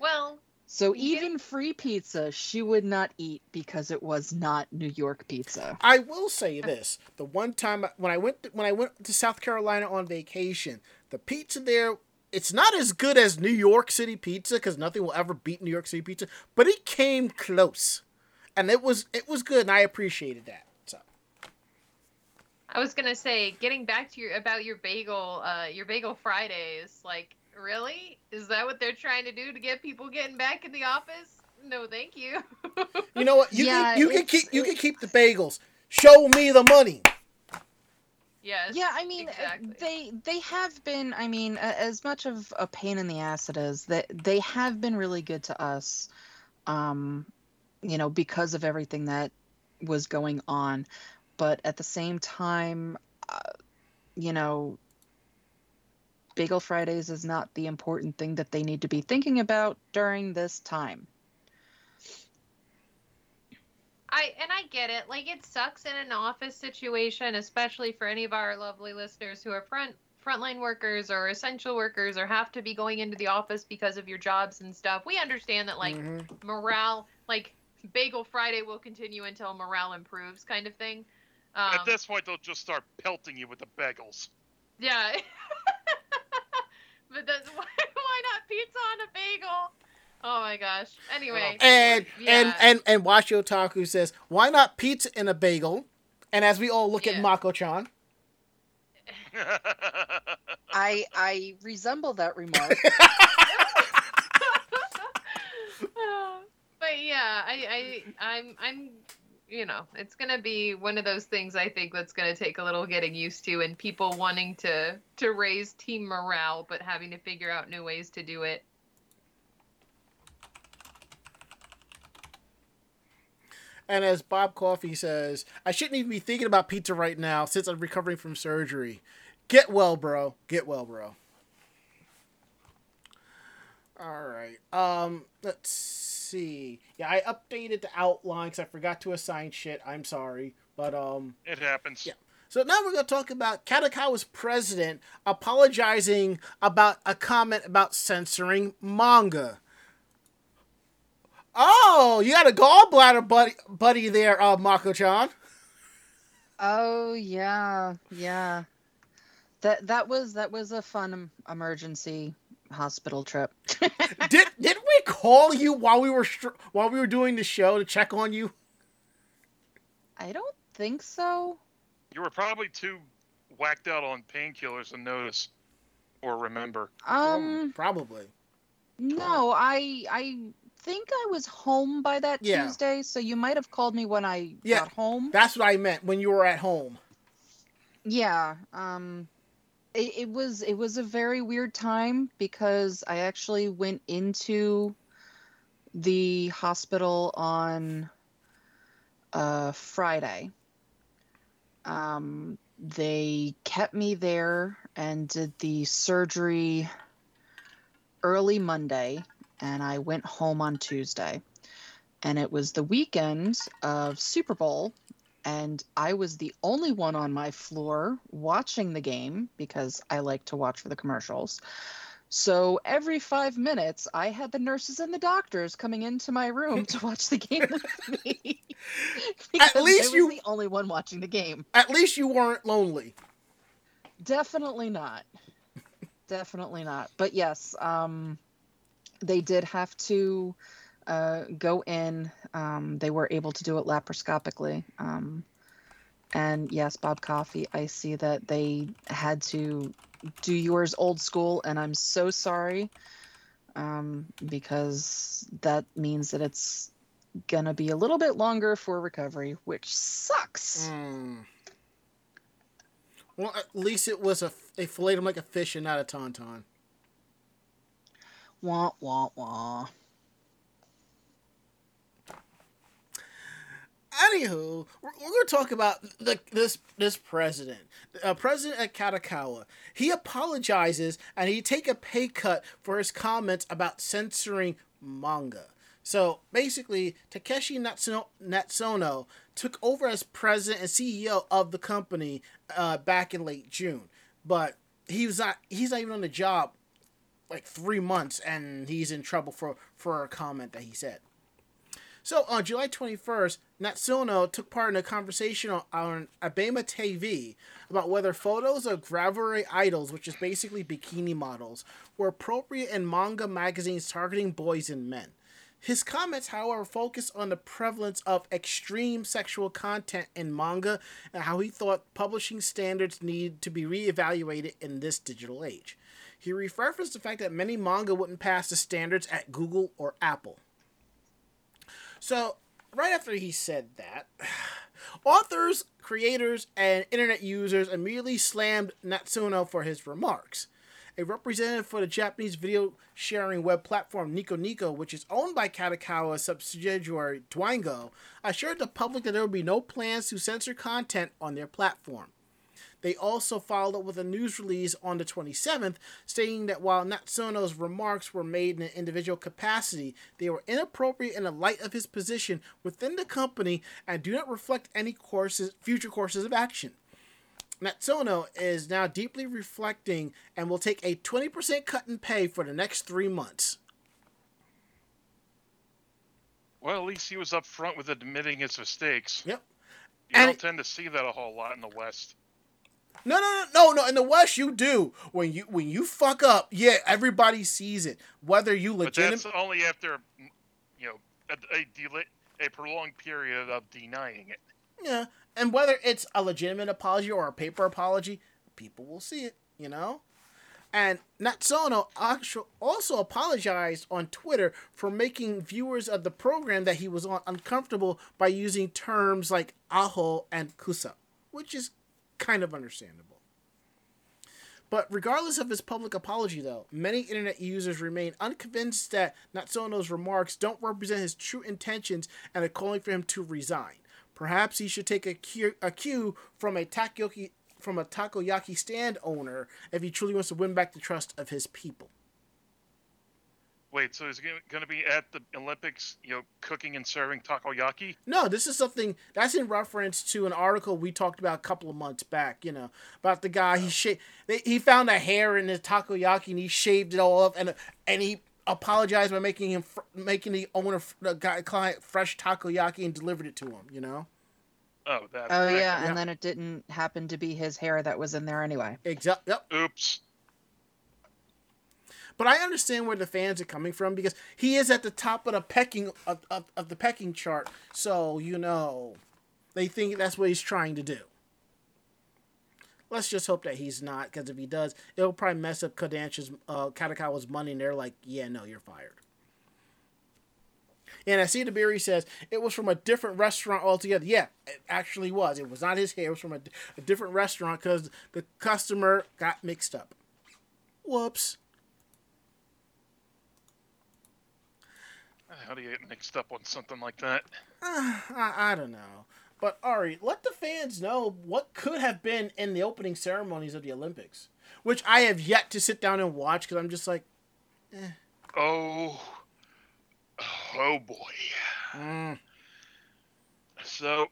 Well, so Yeah. even free pizza she would not eat because it was not new york pizza I will say this: the one time when I went to, when I went to South Carolina on vacation, the pizza there it's not as good as New York City pizza because nothing will ever beat New York City pizza, but it came close, and it was it was good, and I appreciated that. So I was gonna say, getting back to your about your bagel, uh, your bagel Fridays. Like, really? Is that what they're trying to do to get people getting back in the office? No, thank you. you know what? You Yeah, can you can keep you can keep the bagels. Show me the money. yes. Yeah, I mean, uh, exactly. they they have been. I mean, a- as much of a pain in the ass it is, that they have been really good to us. Um, you know, because of everything that was going on, but at the same time, uh, you know, Bagel Fridays is not the important thing that they need to be thinking about during this time. I and I get it. Like it sucks in an office situation, especially for any of our lovely listeners who are front frontline workers or essential workers or have to be going into the office because of your jobs and stuff. We understand that like Mhm. morale, like Bagel Friday will continue until morale improves, kind of thing. Um, At this point, they'll just start pelting you with the bagels. yeah. but that's why, why not pizza on a bagel? Oh my gosh. Anyway. Oh. And and Yeah. and and Washu Otaku says, why not pizza in a bagel? And as we all look at Yeah. Mako-chan, I I resemble that remark. but yeah, I, I, I'm, I'm, you know, it's gonna be one of those things. I think that's gonna take a little getting used to, and people wanting to to raise team morale, but having to figure out new ways to do it. and as Bob Coffee says, I shouldn't even be thinking about pizza right now since I'm recovering from surgery. Get well, bro. Get well, bro. All right. Um, let's see. Yeah, I updated the outline because I forgot to assign shit. I'm sorry, but um. it happens. Yeah. So now we're going to talk about Kadokawa's president apologizing about a comment about censoring manga. Oh, you got a gallbladder buddy, buddy there, uh, Mako-chan. Oh yeah, yeah. That that was that was a fun emergency hospital trip. did did we call you while we were str- while we were doing the show to check on you? I don't think so. You were probably too whacked out on painkillers to notice or remember. Um, probably. no, I I think I was home by that Yeah. Tuesday, so you might have called me when I Yeah. got home. That's what I meant when you were at home. Yeah. Um it, it was it was a very weird time because I actually went into the hospital on uh Friday. Um they kept me there and did the surgery early Monday and I went home on Tuesday. And it was the weekend of Super Bowl and I was the only one on my floor watching the game because I like to watch for the commercials. So every five minutes, I had the nurses and the doctors coming into my room to watch the game with me. at least I was you- the only one watching the game. At least you weren't lonely. Definitely not. Definitely not. But yes, um, they did have to uh, go in. Um, they were able to do it laparoscopically. Um, and yes, Bob Coffee, I see that they had to do yours old school, and I'm so sorry um, because that means that it's gonna be a little bit longer for recovery, which sucks. Mm. Well, at least it was a they filleted him like a fish and not a tauntaun. Wah wah wah. Anywho, we're, we're going to talk about the, this this president, uh, President at Kadokawa. He apologizes and he take a pay cut for his comments about censoring manga. So basically, Takeshi Natsuno, Natsuno took over as president and CEO of the company uh, back in late June, but he was not he's not even on the job like three months, and he's in trouble for for a comment that he said. So on July 21st, Natsuno took part in a conversation on, Abema TV about whether photos of Gravure idols, which is basically bikini models, were appropriate in manga magazines targeting boys and men. His comments, however, focused on the prevalence of extreme sexual content in manga and how he thought publishing standards need to be reevaluated in this digital age. He referenced the fact that many manga wouldn't pass the standards at Google or Apple. So, right after he said that, authors, creators, and internet users immediately slammed Natsuno for his remarks. A representative for the Japanese video sharing web platform Nico Nico, which is owned by Kadokawa's subsidiary Dwango, assured the public that there would be no plans to censor content on their platform. They also followed up with a news release on the 27th stating that while Natsuno's remarks were made in an individual capacity, they were inappropriate in the light of his position within the company and do not reflect any courses, future courses of action. Natsuno is now deeply reflecting and will take a 20% cut in pay for the next three months. Well, at least he was upfront with admitting his mistakes. Yep. You And don't tend to see that a whole lot in the West. No, no, no, no, no. In the West, you do. When you when you fuck up, yeah, everybody sees it. Whether you But legitimate, that's only after, you know, a, a, deli- a prolonged period of denying it. yeah, and whether it's a legitimate apology or a paper apology, people will see it. You know. And Natsuno actu- also apologized on Twitter for making viewers of the program that he was on uncomfortable by using terms like aho and kusa, which is kind of understandable. But regardless of his public apology, though, many internet users remain unconvinced that Natsuno's remarks don't represent his true intentions and are calling for him to resign. Perhaps he should take a cue, a cue from a takoyaki from a takoyaki stand owner if he truly wants to win back the trust of his people. Wait, so he's going to be at the Olympics, you know, cooking and serving takoyaki? No, this is something that's in reference to an article we talked about a couple of months back. You know about the guy he sha- they, he found a hair in his takoyaki and he shaved it all up and and he apologized by making him fr- making the owner the guy client fresh takoyaki and delivered it to him. You know Oh, that. Oh that- yeah, yeah. and then it didn't happen to be his hair that was in there anyway. exactly. Yep. Oops. But I understand where the fans are coming from because he is at the top of the pecking of, of, of the pecking chart. So you know, they think that's what he's trying to do. Let's just hope that he's not, because if he does, it'll probably mess up Kodansha's uh, Kadokawa's money, and they're like, "Yeah, no, you're fired." And I see the Beery says it was from a different restaurant altogether. Yeah, it actually was. It was not his hair. It was from a, a different restaurant because the customer got mixed up. Whoops. How do you get mixed up on something like that? I, I don't know. But Ari, let the fans know what could have been in the opening ceremonies of the Olympics, which I have yet to sit down and watch because I'm just like, eh. Oh. Oh boy. mm, So,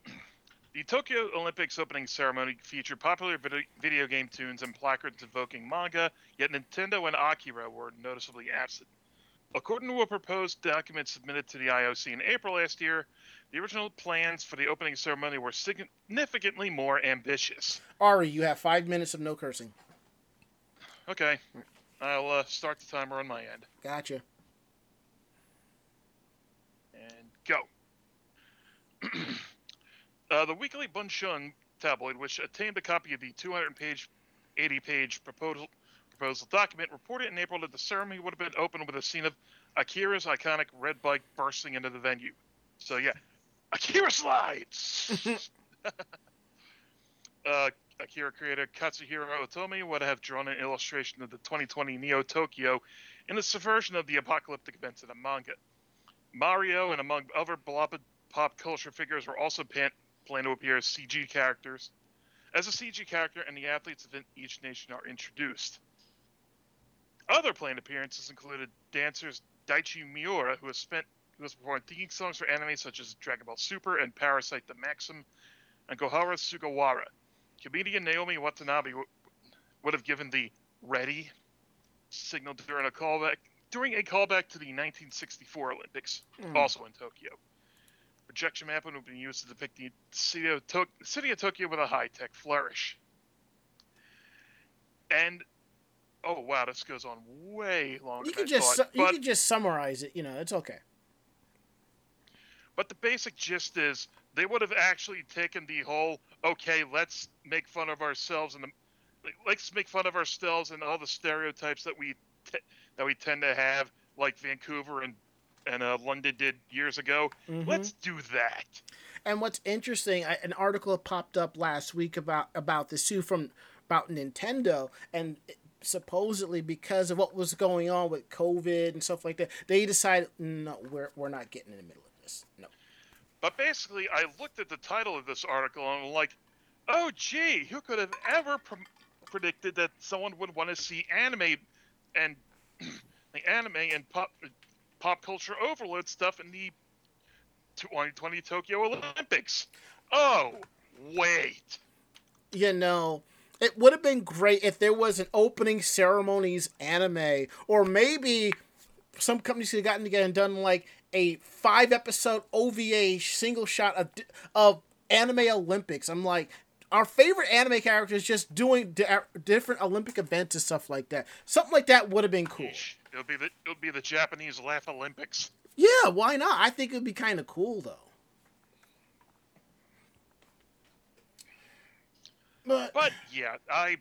the Tokyo Olympics opening ceremony featured popular video game tunes and placards evoking manga, yet Nintendo and Akira were noticeably absent. According to a proposed document submitted to the IOC in April last year, the original plans for the opening ceremony were significantly more ambitious. Ari, you have five minutes of no cursing. Okay, I'll uh, start the timer on my end. Gotcha. and go. uh, the weekly Bunshun tabloid, which obtained a copy of the 200-page, 80-page proposal proposal document, reported in April that the ceremony would have been opened with a scene of Akira's iconic red bike bursting into the venue. So yeah, Akira slides. uh, Akira creator Katsuhiro Otomo would have drawn an illustration of the 2020 Neo Tokyo in the subversion of the apocalyptic events in the manga. Mario and among other beloved pop culture figures were also pan- planned to appear as CG characters, as a CG character, and the athletes of each nation are introduced. Other planned appearances included dancers Daichi Miura, who has spent who has performed theme songs for anime such as Dragon Ball Super and Parasyte the Maxim, and Koharu Sugawara. Comedian Naomi Watanabe w- would have given the "ready" signal during a callback during a callback to the 1964 Olympics, Hmm. also in Tokyo. Projection mapping would be used to depict the city of, to- city of Tokyo with a high-tech flourish. And oh wow, this goes on way longer. You I just thought, su- you could just summarize it. You know, it's okay. But the basic gist is they would have actually taken the whole okay, let's make fun of ourselves and the, let's make fun of ourselves and all the stereotypes that we te- that we tend to have, like Vancouver and and uh, London did years ago. Mhm. Let's do that. And what's interesting, I, an article popped up last week about about the sue from about Nintendo, and supposedly because of what was going on with COVID and stuff like that, they decided no, we're we're not getting in the middle of this. No. But basically, I looked at the title of this article and I'm like, oh gee, who could have ever pre- predicted that someone would want to see anime and the anime and pop pop culture overload stuff in the 2020 Tokyo Olympics? Oh, wait. you know, it would have been great if there was an opening ceremonies anime, or maybe some companies could have gotten together and done like a five episode OVA single shot of of anime Olympics. I'm like. Our favorite anime characters just doing di- uh, different Olympic events and stuff like that. Something like that would have been cool. It'll be the it'll be the Japanese Laugh Olympics. Yeah, why not? I think it would be kind of cool though. But, But yeah, I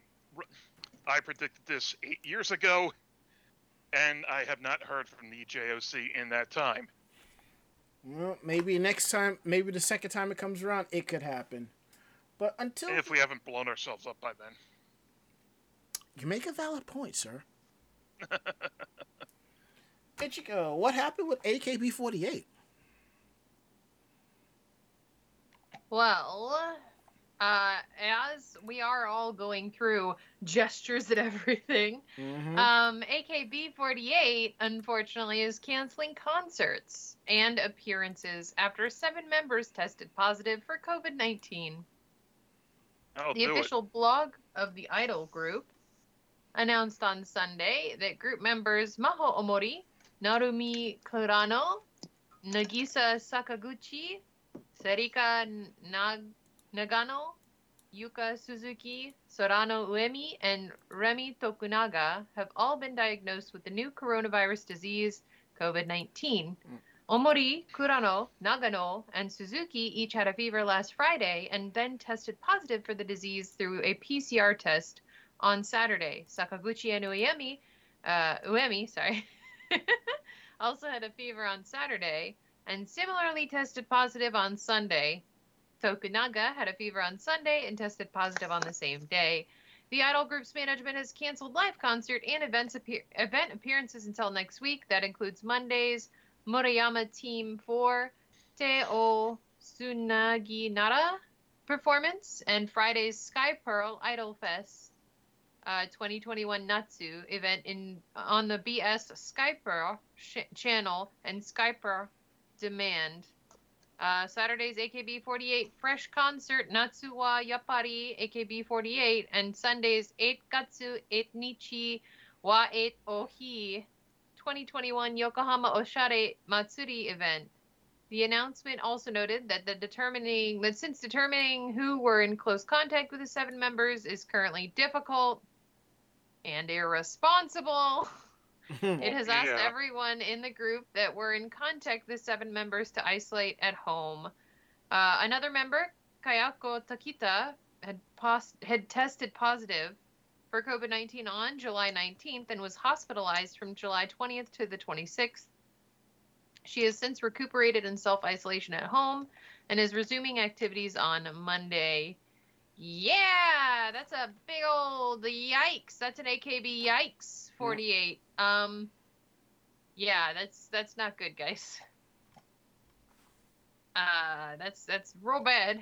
I predicted this eight years ago, and I have not heard from the JOC in that time. well, maybe next time, maybe the second time it comes around, it could happen. But until If we haven't blown ourselves up by then. you make a valid point, sir. Ichigo, what happened with AKB48? Well, uh, as we are all going through gestures and everything, Mm-hmm. um, AKB48 unfortunately is canceling concerts and appearances after seven members tested positive for COVID 19. The official blog of the Idol group announced on Sunday that group members Maho Omori, Narumi Kurano, Nagisa Sakaguchi, Serika Nag- Nagano, Yuka Suzuki, Sorano Uemi, and Remi Tokunaga have all been diagnosed with the new coronavirus disease, COVID 19. Omori, Kurano, Nagano, and Suzuki each had a fever last Friday and then tested positive for the disease through a PCR test on Saturday. Sakaguchi and Uemi, uh, Uemi, sorry, also had a fever on Saturday and similarly tested positive on Sunday. Tokunaga had a fever on Sunday and tested positive on the same day. The Idol Group's management has canceled live concert and events appear- event appearances until next week. That includes Mondays, Murayama Team 4, Teo Tsunagi Nara performance, and Friday's Sky Pearl Idol Fest uh, 2021 Natsu event in on the BS Sky Pearl sh- channel and Sky Pearl Demand. Uh, Saturday's AKB48 Fresh Concert Natsu wa Yappari AKB48 and Sunday's 8 Gatsu 8 Nichi wa 8 Ohi 2021 Yokohama Oshare Matsuri event. The announcement also noted that the determining that since determining who were in close contact with the seven members is currently difficult and irresponsible, it has asked Yeah. everyone in the group that were in contact with the seven members to isolate at home. Uh, another member, Kayako Takita, had pos- had tested positive for COVID 19 on July 19th and was hospitalized from July 20th to the 26th. She has since recuperated in self isolation at home and is resuming activities on Monday. Yeah, that's a big old yikes. That's an AKB yikes 48. Um yeah, that's that's not good, guys. Uh, that's that's real bad.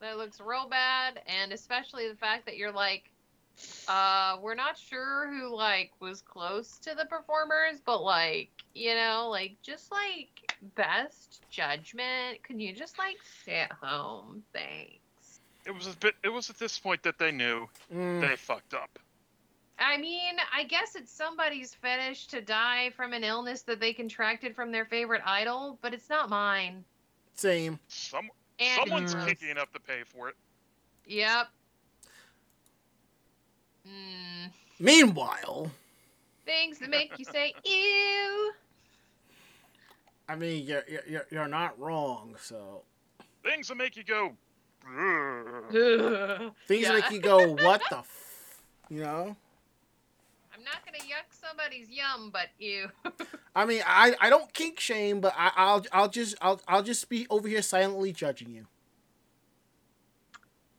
That looks real bad, and especially the fact that you're like, uh, we're not sure who like was close to the performers, but like, you know, like just like best judgment. Can you just like stay at home? Thanks. It was a bit. It was at this point that they knew Mm, they fucked up. I mean, I guess it's somebody's fetish to die from an illness that they contracted from their favorite idol, but it's not mine. same. Some And someone's Mm. kicking enough to pay for it. Yep. Mm, Meanwhile, things that make you say ew. I mean, you're you're you're- you're not wrong. So Things that make you go. "Ugh." Things Yeah. make you go, "What the?" F-? You know. Not gonna yuck somebody's yum, but ew. I mean, I, I don't kink shame, but I, I'll I'll just I'll I'll just be over here silently judging you.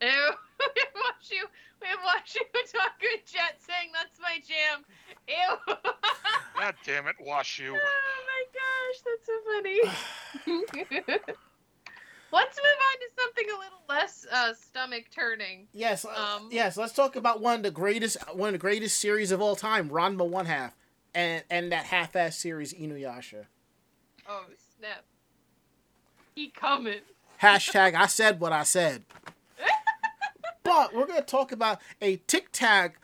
Ew. we have watched you. We have watched you talk in chat saying that's my jam. Ew. God damn it, Washu. oh my gosh, that's so funny. Let's move on to something a little less uh, stomach turning. Yes, uh, Um, yes. Let's talk about one of the greatest one of the greatest series of all time, Ranma One Half, and and that half-ass series Inuyasha. Oh snap! He coming. Hashtag I said what I said. but we're gonna talk about a Tic Tac,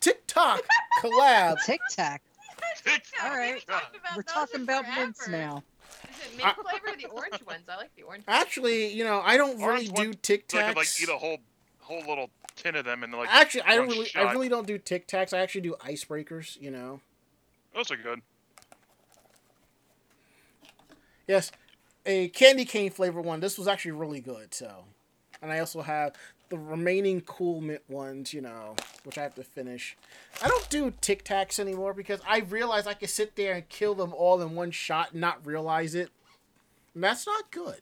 TikTok collab. Tic Tac. Yeah, All we right. talked about We're talking about mints now. Is it mint flavor or the orange ones? I like the orange. ones. Actually, you know, I don't really Orange do one- Tic So I could like eat a whole whole little tin of them and like Actually, I don't one really, shot. I really don't do Tic Tacs. I actually do icebreakers. You know. those are good. Yes, a candy cane flavor one. This was actually really good. So, and I also have the remaining cool mint ones. You know, which I have to finish. I don't do Tic Tacs anymore because I realize I can sit there and kill them all in one shot and not realize it. And that's not good.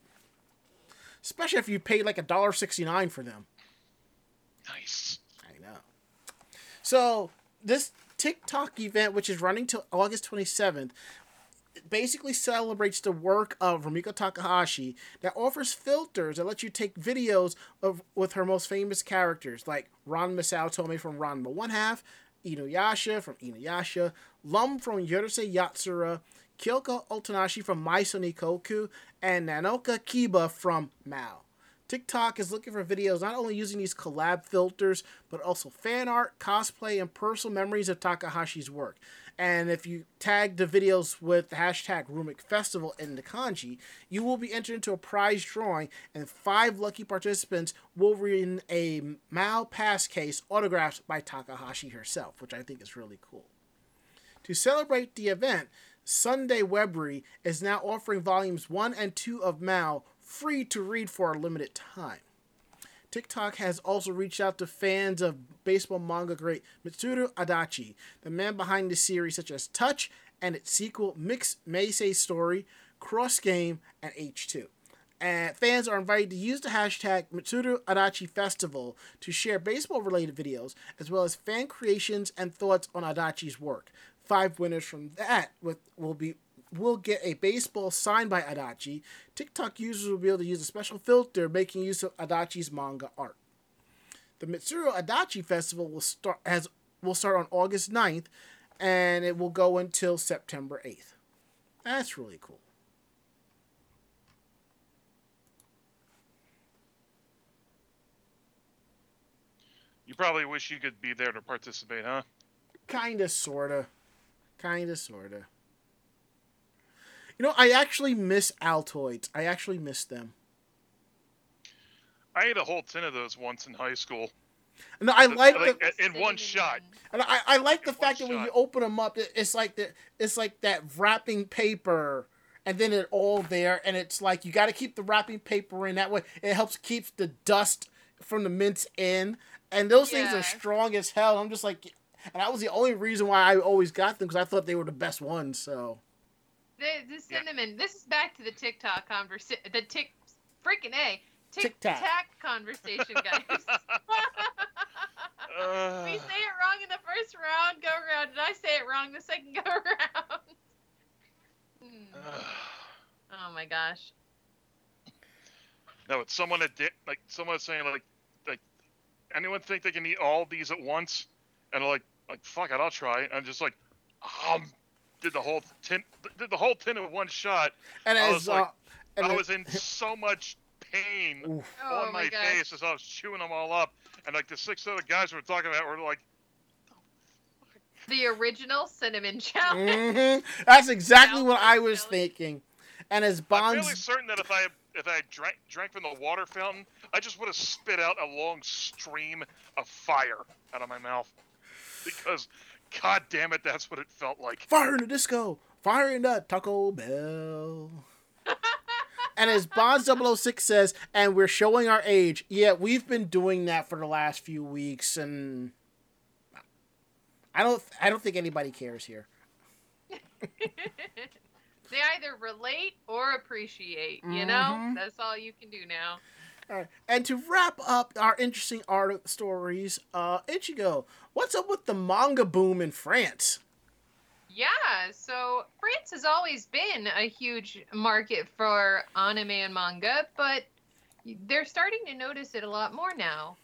Especially if you pay like a dollar sixty nine for them. Nice. I know. So this TikTok event, which is running till August 27th, basically celebrates the work of Rumiko Takahashi that offers filters that let you take videos of with her most famous characters, like Ron Tome from Ranma One Half, Inuyasha from Inuyasha, Lum from Urusei Yatsura, Kyoko Otonashi from Maison Ikkoku, and Nanoka Kiba from Mao. TikTok is looking for videos not only using these collab filters, but also fan art, cosplay, and personal memories of Takahashi's work. And if you tag the videos with the hashtag Rumik Festival in the kanji, you will be entered into a prize drawing, and five lucky participants will win a Mao Pass case autographed by Takahashi herself, which I think is really cool. To celebrate the event, Sunday Webry is now offering volumes 1 and 2 of Mao free to read for a limited time. TikTok has also reached out to fans of baseball manga great Mitsuru Adachi, the man behind the series such as Touch and its sequel Mix Meisei Story, Cross Game, and H2. And fans are invited to use the hashtag Mitsuru Adachi Festival to share baseball related videos as well as fan creations and thoughts on Adachi's work. Five winners from that will be will get a baseball signed by Adachi. TikTok users will be able to use a special filter making use of Adachi's manga art. The Mitsuru Adachi Festival will start has will start on August 9th and it will go until September 8th. That's really cool. You probably wish you could be there to participate, huh? Kinda, sorta. Kinda, sorta. You know, I actually miss Altoids. I actually miss them. I ate a whole tin of those once in high school. No, I like like, the in one shot. and I, I like the in fact that when you open them up, it- it's like the it's like that wrapping paper, and then it all there, and it's like you got to keep the wrapping paper in that way. It helps keep the dust from the mints in, and those things are strong as hell. I'm just like, and that was the only reason why I always got them because I thought they were the best ones. So. The, the Yeah. cinnamon. This is back to the TikTok conversation. The tick, freaking a tic conversation, guys. Uh, we say it wrong in the first round, go around, and I say it wrong the second go around. Hmm. uh, Oh my gosh. No, it's someone that did like someone saying like like anyone think they can eat all these at once? And like like fuck it, I'll try. I'm just like um did the whole tin did the whole ten in one shot. And I as was like- uh, and I it- was in so much pain Oof. Oh on my my, face as I was chewing them all up. And like the six other guys we were talking about were like, The original cinnamon challenge. Mhm. That's exactly what I was Valley. thinking. And as I'm Bonds, really certain that if I if I drank drank from the water fountain, I just would have spit out a long stream of fire out of my mouth. Because, god damn it, that's what it felt like. fire in the disco, fire in the Taco Bell. and as Bonds 006 says, and we're showing our age. Yeah, we've been doing that for the last few weeks, and I don't, I don't think anybody cares here. they either relate or appreciate, you know? Mhm. That's all you can do now. Right. And to wrap up our interesting art stories, uh, Ichigo, what's up with the manga boom in France? Yeah, so France has always been a huge market for anime and manga, but they're starting to notice it a lot more now.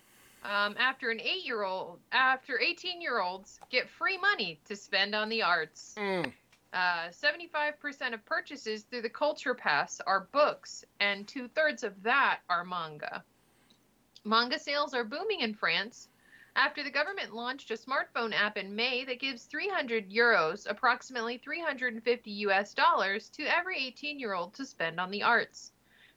Um, after an eight-year-old, after 18-year-olds get free money to spend on the arts. Mm. Uh, 75% of purchases through the Culture Pass are books, and two thirds of that are manga. Manga sales are booming in France after the government launched a smartphone app in May that gives 300 euros, approximately 350 US dollars, to every 18 year old to spend on the arts.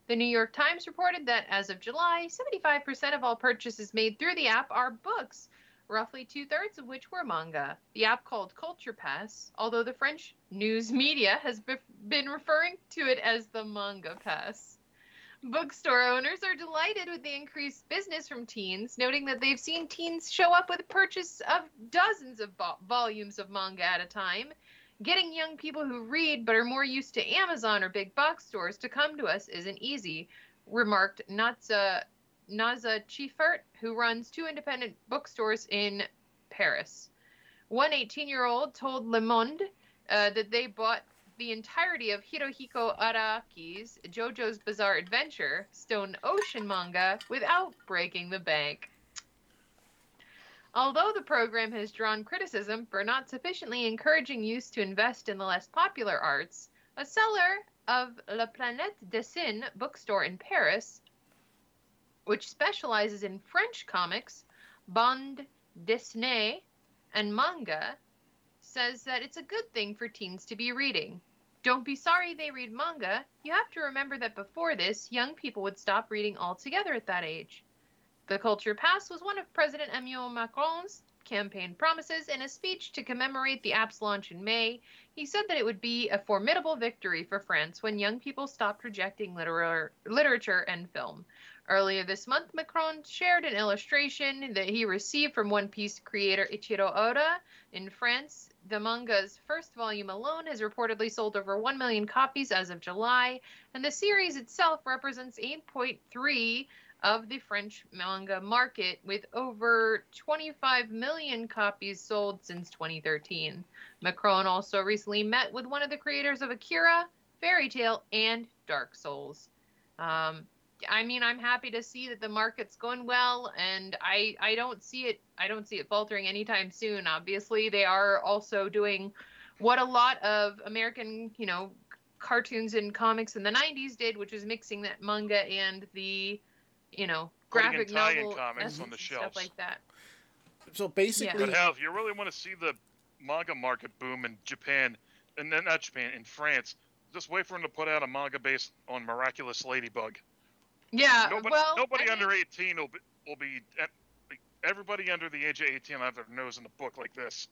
The New York Times reported that as of July, 75% of all purchases made through the app are books, roughly two thirds of which were manga. The app called Culture Pass, although the French news media has be- been referring to it as the Manga Pass. Bookstore owners are delighted with the increased business from teens, noting that they've seen teens show up with a purchase of dozens of vo- volumes of manga at a time. Getting young people who read but are more used to Amazon or big box stores to come to us isn't easy, remarked Natza Naza Chiefert, who runs two independent bookstores in Paris. One 18 year old told Le Monde uh, that they bought the entirety of Hirohiko Araki's JoJo's Bizarre Adventure, Stone Ocean manga, without breaking the bank. Although the program has drawn criticism for not sufficiently encouraging youth to invest in the less popular arts, a seller of La Planète Dessin bookstore in Paris, which specializes in French comics, bande dessinée, and manga, says that it's a good thing for teens to be reading. Don't be sorry they read manga. You have to remember that before this, young people would stop reading altogether at that age. The Culture Pass was one of President Emmanuel Macron's campaign promises in a speech to commemorate the app's launch in May. He said that it would be a formidable victory for France when young people stopped rejecting literar- literature and film. Earlier this month, Macron shared an illustration that he received from One Piece creator Eiichiro Oda. In France, the manga's first volume alone has reportedly sold over 1 million copies as of July, and the series itself represents 8.3 of the French manga market, with over 25 million copies sold since 2013. Macron also recently met with one of the creators of Akira, Fairy Tail, and Dark Souls. Um, I mean, I'm happy to see that the market's going well, and I I don't see it I don't see it faltering anytime soon. Obviously, they are also doing what a lot of American, you know, cartoons and comics in the 90s did, which is mixing that manga and the, you know, graphic Italian novel comics on the and shelves. stuff like that. So basically, But hell, if you really want to see the manga market boom in Japan, and then not Japan, in France, just wait for them to put out a manga based on Miraculous Ladybug. Yeah, nobody well, nobody I mean- under 18 will be, will be everybody under the age of 18 will have their nose in a book like this.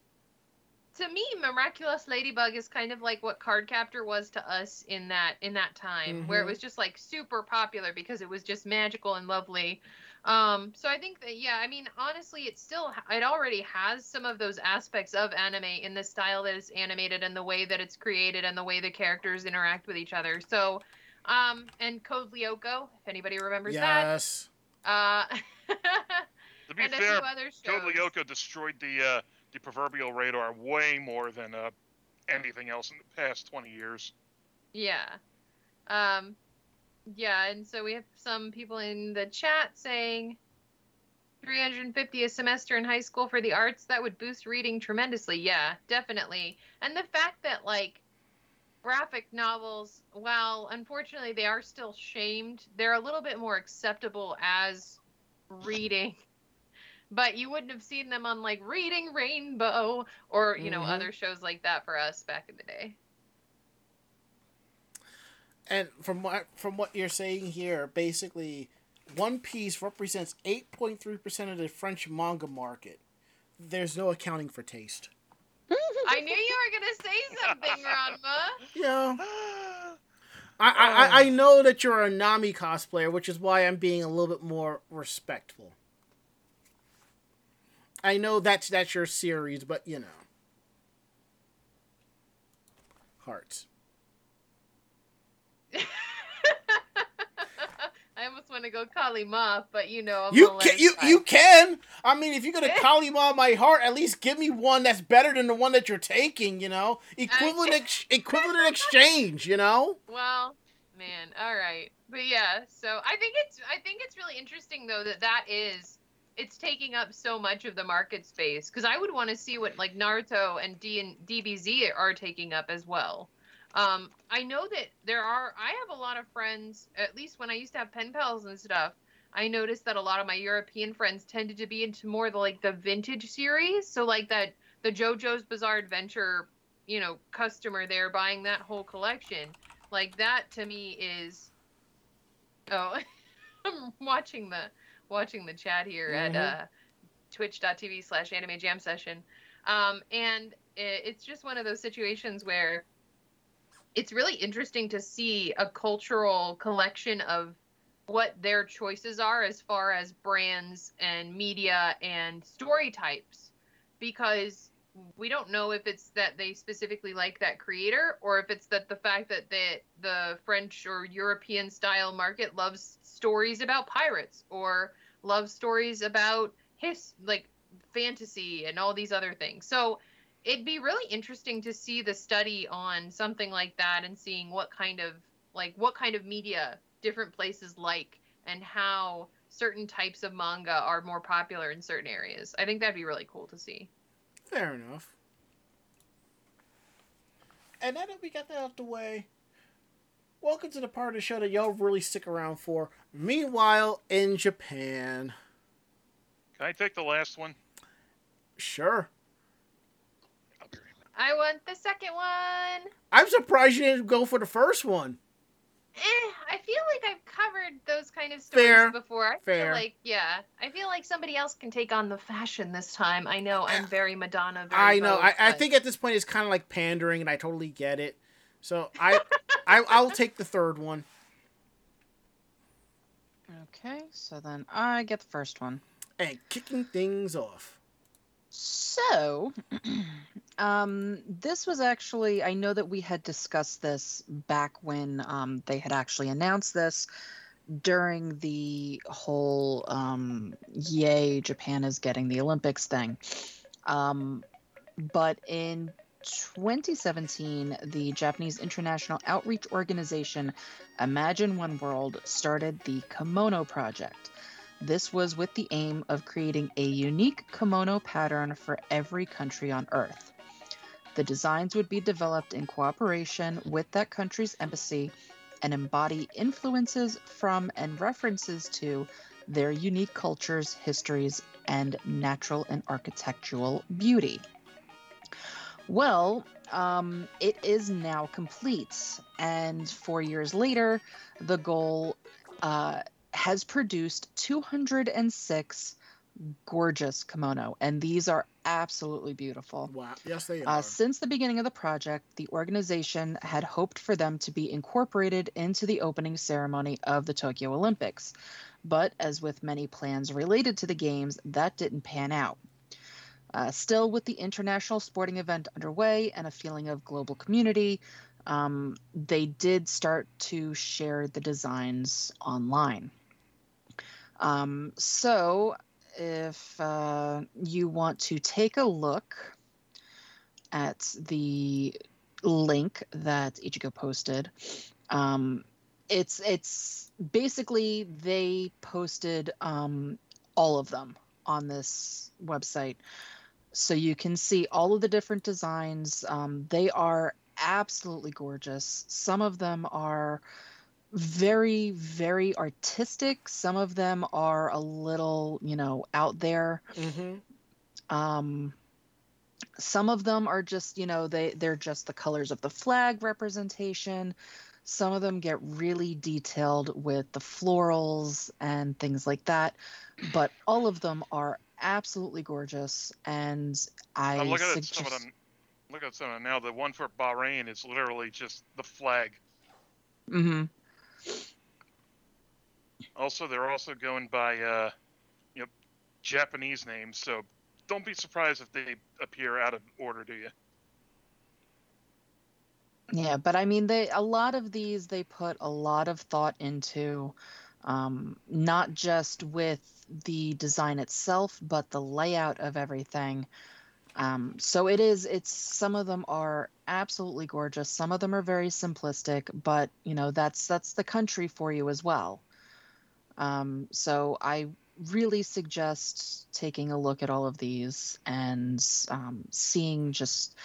to me miraculous ladybug is kind of like what cardcaptor was to us in that in that time where it Mhm. was just like super popular because it was just magical and lovely um so i think that yeah i mean honestly it still it already has some of those aspects of anime in the style that it's animated and the way that it's created and the way the characters interact with each other so um and code lyoko if anybody remembers that. yes. that uh To be and a fair, few other shows. Code Lyoko destroyed the uh, the proverbial radar way more than uh, anything else in the past 20 years. Yeah. Um, yeah, and so we have some people in the chat saying 350 a semester in high school for the arts that would boost reading tremendously. Yeah, definitely. And the fact that like graphic novels, while unfortunately they are still shamed, they're a little bit more acceptable as reading. But you wouldn't have seen them on like Reading Rainbow or, you know, Mhm. other shows like that for us back in the day. And from what from what you're saying here, basically, One Piece represents 8.3 percent of the French manga market. There's no accounting for taste. I knew you were gonna say something, Ranma. Yeah. I, I, I- I um. know that you're a Nami cosplayer, which is why I'm being a little bit more respectful. I know that's that's your series, but you know. Hearts. I almost want to go Kali Ma, but you know, I'm You gonna can you you can. I mean, if you're gonna Kalima my heart, at least give me one that's better than the one that you're taking. You know, equivalent ex- equivalent exchange. You know. Well, man, all right, but yeah. So I think it's I think it's really interesting though that that is it's taking up so much of the market space because I would want to see what like Naruto and D and DBZ are taking up as well. Um, I know that there are. I have a lot of friends. At least when I used to have pen pals and stuff, I noticed that a lot of my European friends tended to be into more the like the vintage series. So like that the JoJo's Bizarre Adventure, you know, customer there buying that whole collection. Like that to me is. Oh, I'm watching the watching the chat here Mhm. at uh, twitch.tv slash anime jam session. Um, and it, it's just one of those situations where it's really interesting to see a cultural collection of what their choices are as far as brands and media and story types because we don't know if it's that they specifically like that creator or if it's that the fact that the the French or European style market loves stories about pirates or loves stories about his like fantasy and all these other things. So it'd be really interesting to see the study on something like that and seeing what kind of like what kind of media different places like and how certain types of manga are more popular in certain areas. I think that'd be really cool to see. Fair enough. And now that we got that out the way, welcome to the part of the show that y'all really stick around for. Meanwhile, in Japan. Can I take the last one? Sure. I'll be right back. I want the second one. I'm surprised you didn't go for the first one. Eh, I feel like I've covered those kind of stories Fair, before. I fair. feel like yeah, I feel like somebody else can take on the fashion this time. I know I'm very Madonna. Very I know. Vogue, I, I but- think at this point it's kind of like pandering, and I totally get it. So I, I I'll take the third one. Okay, so then I get the first one. And kicking things off. So, um, this was actually, I know that we had discussed this back when um, they had actually announced this during the whole um, yay, Japan is getting the Olympics thing. Um, but in 2017, the Japanese International Outreach Organization, Imagine One World, started the Kimono Project. This was with the aim of creating a unique kimono pattern for every country on Earth. The designs would be developed in cooperation with that country's embassy and embody influences from and references to their unique cultures, histories, and natural and architectural beauty. Well, um, it is now complete, and four years later, the goal uh, has produced 206 gorgeous kimono, and these are absolutely beautiful. Wow. Yes, they are. Uh, since the beginning of the project, the organization had hoped for them to be incorporated into the opening ceremony of the Tokyo Olympics. But as with many plans related to the Games, that didn't pan out. Uh, still, with the international sporting event underway and a feeling of global community, um, they did start to share the designs online. Um, so, if uh, you want to take a look at the link that Ichigo posted, um, it's it's basically they posted um, all of them on this website. So you can see all of the different designs. Um, they are absolutely gorgeous. Some of them are very very artistic some of them are a little you know out there Mm-hmm. um some of them are just you know they they're just the colors of the flag representation some of them get really detailed with the florals and things like that but all of them are absolutely gorgeous and i I'm looking at some of them. Look at some of them now. The one for Bahrain is literally just the flag. Mhm. Also, they're also going by uh, you know Japanese names, so don't be surprised if they appear out of order to you. Yeah, but I mean, they a lot of these they put a lot of thought into, um, not just with the design itself, but the layout of everything. Um, so it is. It's some of them are absolutely gorgeous. Some of them are very simplistic, but you know that's that's the country for you as well. Um, so I really suggest taking a look at all of these and um, seeing just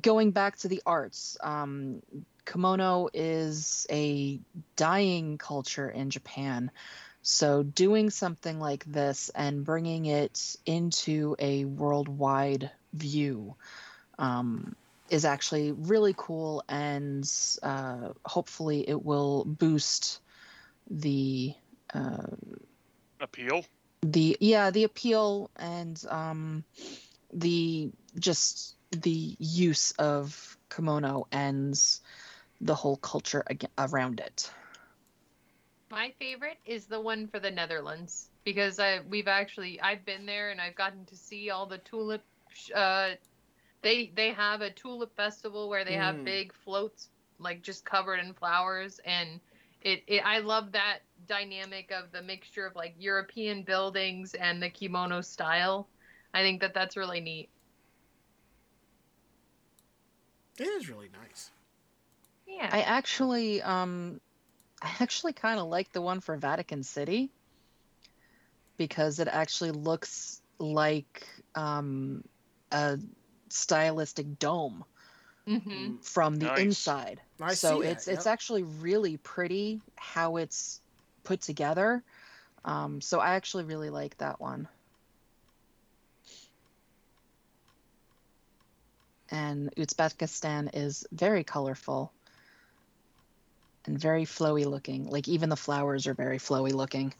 going back to the arts, um, kimono is a dying culture in Japan. So, doing something like this and bringing it into a worldwide view um, is actually really cool, and uh, hopefully, it will boost the uh, Appeal. the yeah the appeal and um the just the use of kimono and the whole culture ag- around it My favorite is the one for the Netherlands because I we've actually I've been there and I've gotten to see all the tulip. Sh- Uh, they they have a tulip festival where they have Mm. big floats like just covered in flowers and it, it I love that dynamic of the mixture of like European buildings and the kimono style. I think that that's really neat. It is really nice. Yeah. i actually um i actually kind of like the one for vatican city because it actually looks like um a stylistic dome hmm from the Nice. inside. I so see that, it's it's yep. actually really pretty how it's put together. Um, so i actually really like that one. And uzbekistan is very colorful and very flowy looking. Like even the flowers are very flowy looking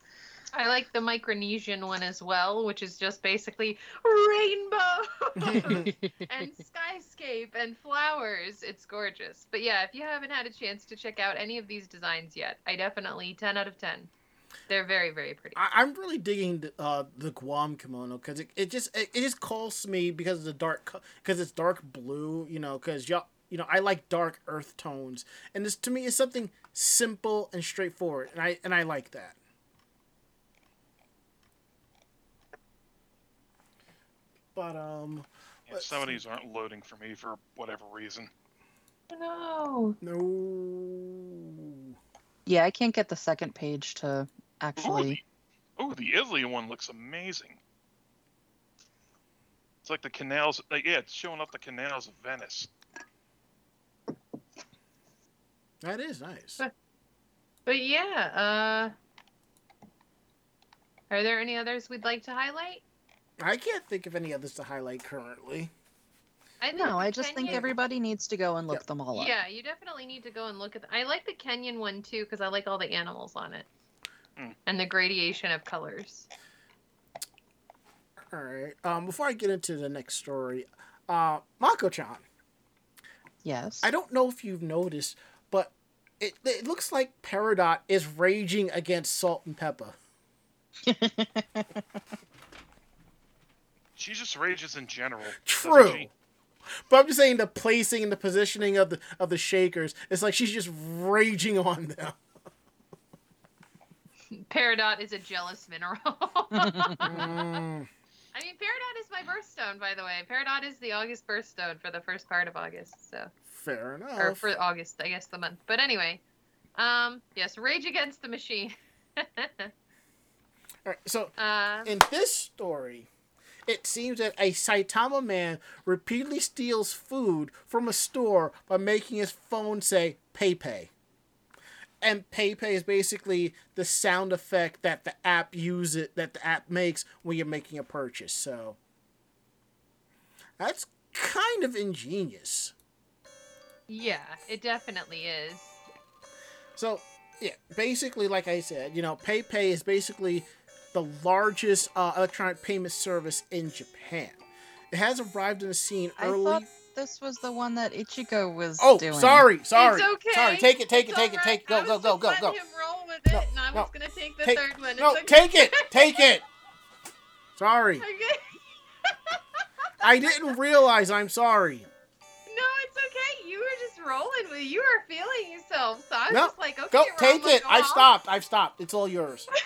I like the Micronesian one as well, which is just basically rainbow and skyscape and flowers. It's gorgeous. But yeah, if you haven't had a chance to check out any of these designs yet, I definitely 10 out of 10. They're very, very pretty. I, I'm really digging the, uh, the Guam kimono because it, it just it, it just calls to me because of the dark because it's dark blue you know because y'all you know I like dark earth tones and this to me is something simple and straightforward and I and I like that. But um Yeah, Let's some of these aren't loading for me for whatever reason. No. no yeah i can't get the second page to actually Oh, the Italy one looks amazing. It's like the canals. Like, yeah, it's showing up the canals of Venice. that is nice. But- But yeah, uh Are there any others we'd like to highlight? I can't think of any others to highlight currently. I think no i just think everybody needs to go and look Yep. them all up Yeah, you definitely need to go and look at. The, I like the Kenyan one too because I like all the animals on it, Hmm. and the gradation of colors. All right. Um, before I get into the next story, uh, Mako-chan. yes I don't know if you've noticed, but it, it looks like Peridot is raging against Salt and Pepper. She just rages in general. True. But I'm just saying the placing and the positioning of the of the shakers. It's like she's just raging on them. Peridot is a jealous mineral. Mm, I mean, Peridot is my birthstone, by the way. Peridot is the August birthstone for the first part of August, so fair enough. or enough. for August, I guess the month. But anyway, Um, yes, Rage Against the Machine. All right, so uh, in this story, it seems that a Saitama man repeatedly steals food from a store by making his phone say PayPay. And PayPay is basically the sound effect that the app uses that the app makes when you're making a purchase. So that's kind of ingenious. yeah, it definitely is. So, yeah, basically, like I said, you know, PayPay is basically the largest uh, electronic payment service in Japan. It has arrived in the scene I early. thought this was the one that Ichigo was Oh, doing. sorry, sorry, it's okay. sorry. Take it, take It's it, take it, take it. Go, right. go, I was go, just go, letting go. him roll with it, No, and I no. was gonna take the Take- third one. No, okay. take it, take it. Sorry, Okay. I didn't realize. I'm sorry. No, it's okay. You were just rolling with. You were feeling yourself, so I was No, just like, okay, Go, take it. I've stopped. I've stopped. It's all yours.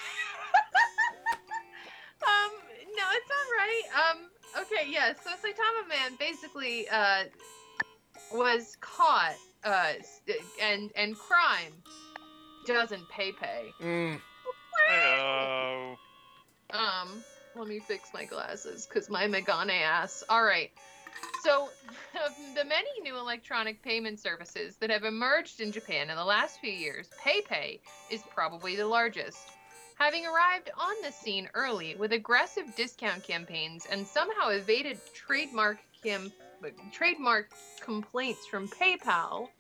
no, it's all right. Um, okay, yeah. So Saitama Man basically uh was caught uh and and crime doesn't pay pay. Mm. Oh. Um, let me fix my glasses because my Megane ass. All right. So, of the many new electronic payment services that have emerged in Japan in the last few years, PayPay is probably the largest. Having arrived on the scene early with aggressive discount campaigns and somehow evaded trademark cam- trademark complaints from PayPal,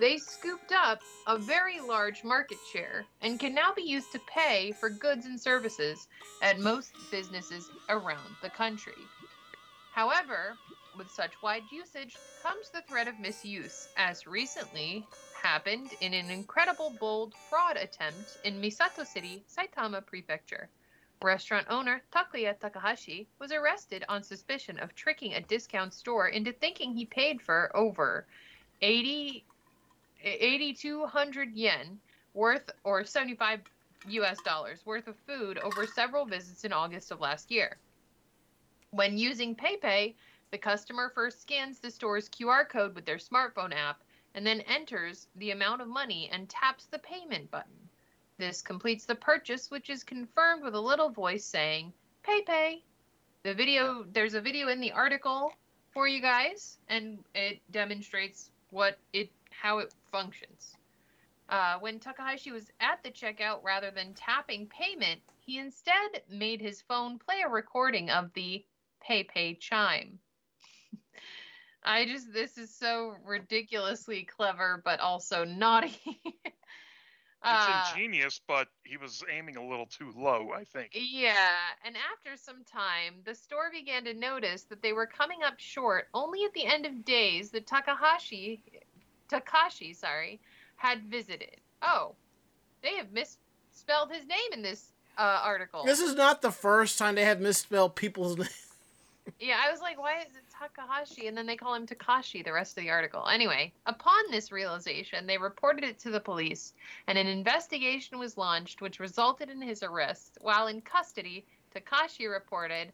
they scooped up a very large market share and can now be used to pay for goods and services at most businesses around the country. However, with such wide usage comes the threat of misuse, as recently happened in an incredible bold fraud attempt in Misato City, Saitama Prefecture. Restaurant owner Takuya Takahashi was arrested on suspicion of tricking a discount store into thinking he paid for over 80 8200 yen worth or 75 US dollars worth of food over several visits in August of last year. When using PayPay, the customer first scans the store's QR code with their smartphone app and then enters the amount of money and taps the payment button. This completes the purchase, which is confirmed with a little voice saying, PayPay. The video, there's a video in the article for you guys, and it demonstrates what it, how it functions. Uh, when Takahashi was at the checkout, rather than tapping payment, he instead made his phone play a recording of the PayPay chime. I just, this is so ridiculously clever, but also naughty. It's Uh, ingenious, but he was aiming a little too low, I think. Yeah, and after some time, the store began to notice that they were coming up short only at the end of days that Takahashi, Takashi, sorry, had visited. Oh, they have misspelled his name in this uh, article. This is not the first time they have misspelled people's names. Yeah, I was like, why is it Takahashi? And then they call him Takashi the rest of the article. Anyway, upon this realization, they reported it to the police, and an investigation was launched, which resulted in his arrest. While in custody, Takashi reported,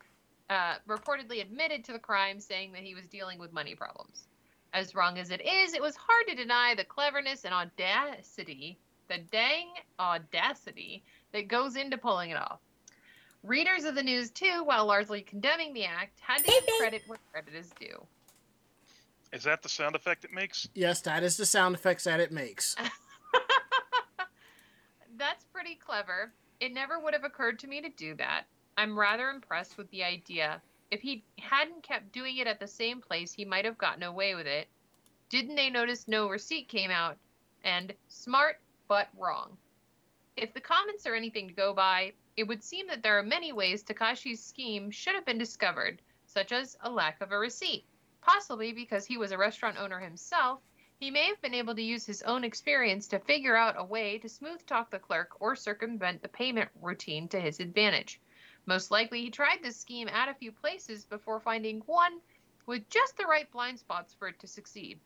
uh, reportedly admitted to the crime, saying that he was dealing with money problems. As wrong as it is, it was hard to deny the cleverness and audacity, the dang audacity that goes into pulling it off. Readers of the news, too, while largely condemning the act, had to give credit where credit is due. Is that the sound effect it makes? Yes, that is the sound effects that it makes. That's pretty clever. It never would have occurred to me to do that. I'm rather impressed with the idea. If he hadn't kept doing it at the same place, he might have gotten away with it. Didn't they notice no receipt came out? And smart, but wrong. If the comments are anything to go by, it would seem that there are many ways Takashi's scheme should have been discovered, such as a lack of a receipt. Possibly because he was a restaurant owner himself, he may have been able to use his own experience to figure out a way to smooth talk the clerk or circumvent the payment routine to his advantage. Most likely, he tried this scheme at a few places before finding one with just the right blind spots for it to succeed,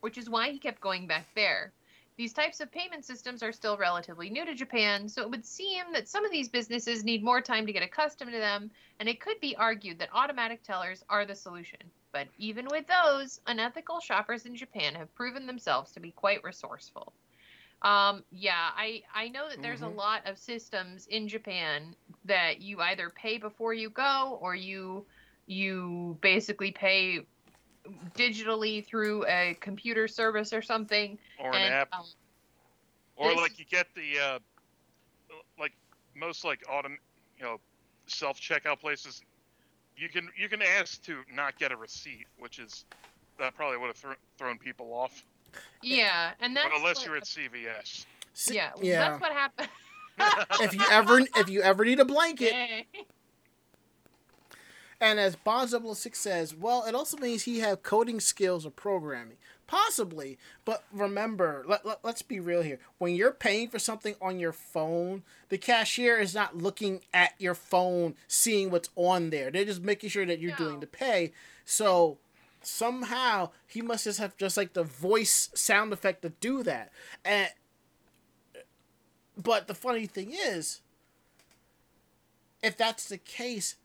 which is why he kept going back there. These types of payment systems are still relatively new to Japan, so it would seem that some of these businesses need more time to get accustomed to them, and it could be argued that automatic tellers are the solution. But even with those, unethical shoppers in Japan have proven themselves to be quite resourceful. Um, yeah, I I know that there's Mhm. a lot of systems in Japan that you either pay before you go or you you basically pay digitally through a computer service or something. or an and, app, um, or this- like you get the uh, like most like autom you know self checkout places. You can you can ask to not get a receipt, which is that probably would have thro- thrown people off. yeah, and that's But unless what- you're at CVS. Si- yeah, yeah. that's what happened. if you ever if you ever need a blanket, Yeah. And as Bond 006 says, well, it also means he have coding skills or programming. Possibly, but remember, let, let, let's be real here. When you're paying for something on your phone, the cashier is not looking at your phone, seeing what's on there. They're just making sure that you're doing the pay. So somehow he must just have just like the voice sound effect to do that. And but the funny thing is, if that's the case,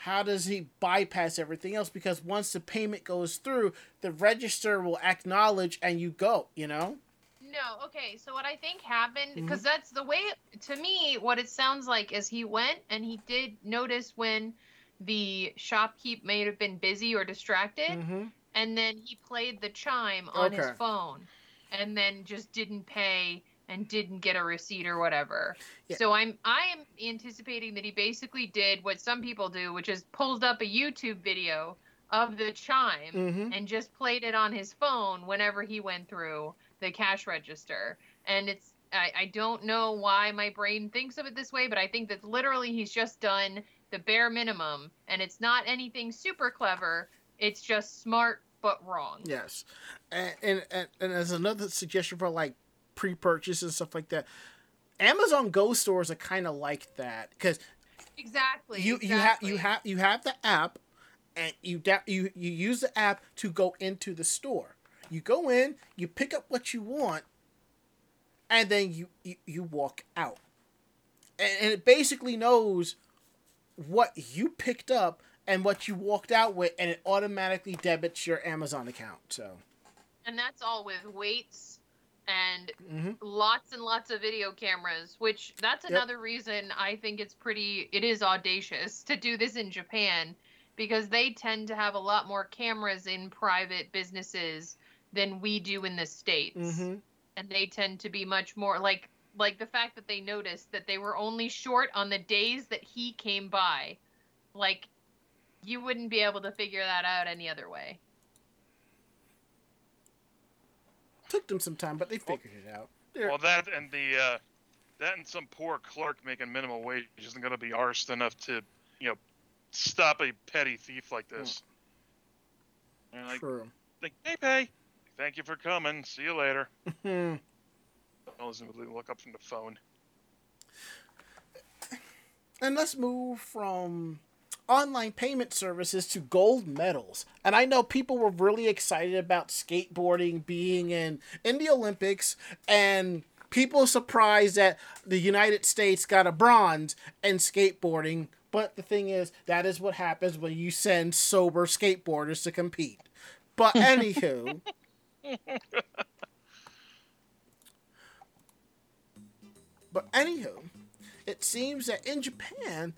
how does he bypass everything else? Because once the payment goes through, the register will acknowledge and you go, you know? No, okay. So what I think happened, Mm-hmm. because that's the way to me, what it sounds like is he went and he did notice when the shopkeep may have been busy or distracted, Mm-hmm. and then he played the chime on his phone, and then just didn't pay and didn't get a receipt or whatever. Yeah. So I'm I am anticipating that he basically did what some people do, which is pulled up a YouTube video of the chime Mm-hmm. and just played it on his phone whenever he went through the cash register. And it's I, I don't know why my brain thinks of it this way, but I think that literally he's just done the bare minimum and it's not anything super clever. It's just smart but wrong. Yes. And, and, and, and as another suggestion for like pre purchase and stuff like that, Amazon Go stores are kind of like that because Exactly. you you have you have you have the app and you da- you you use the app to go into the store. You go in, you pick up what you want, and then you you, you walk out. And, and it basically knows what you picked up and what you walked out with, and it automatically debits your Amazon account. So, and that's all with weights and hmm lots and lots of video cameras which that's Yep. another reason i think it's pretty it is audacious to do this in japan because they tend to have a lot more cameras in private businesses than we do in the states. Hmm and they tend to be much more like like the fact that they noticed that they were only short on the days that he came by. Like you wouldn't be able to figure that out any other way took them some time, but they figured it out. They're- Well, that and the uh, that and some poor clerk making minimum wage isn't going to be arsed enough to, you know, stop a petty thief like this. And like, True. like, hey, pay. Thank you for coming. See you later. Hmm. I wasn't look up from the phone. And let's move from online payment services to gold medals. And I know people were really excited about skateboarding being in in the Olympics and people surprised that the United States got a bronze in skateboarding. But the thing is, that is what happens when you send sober skateboarders to compete. But anywho, but anywho, it seems that in Japan,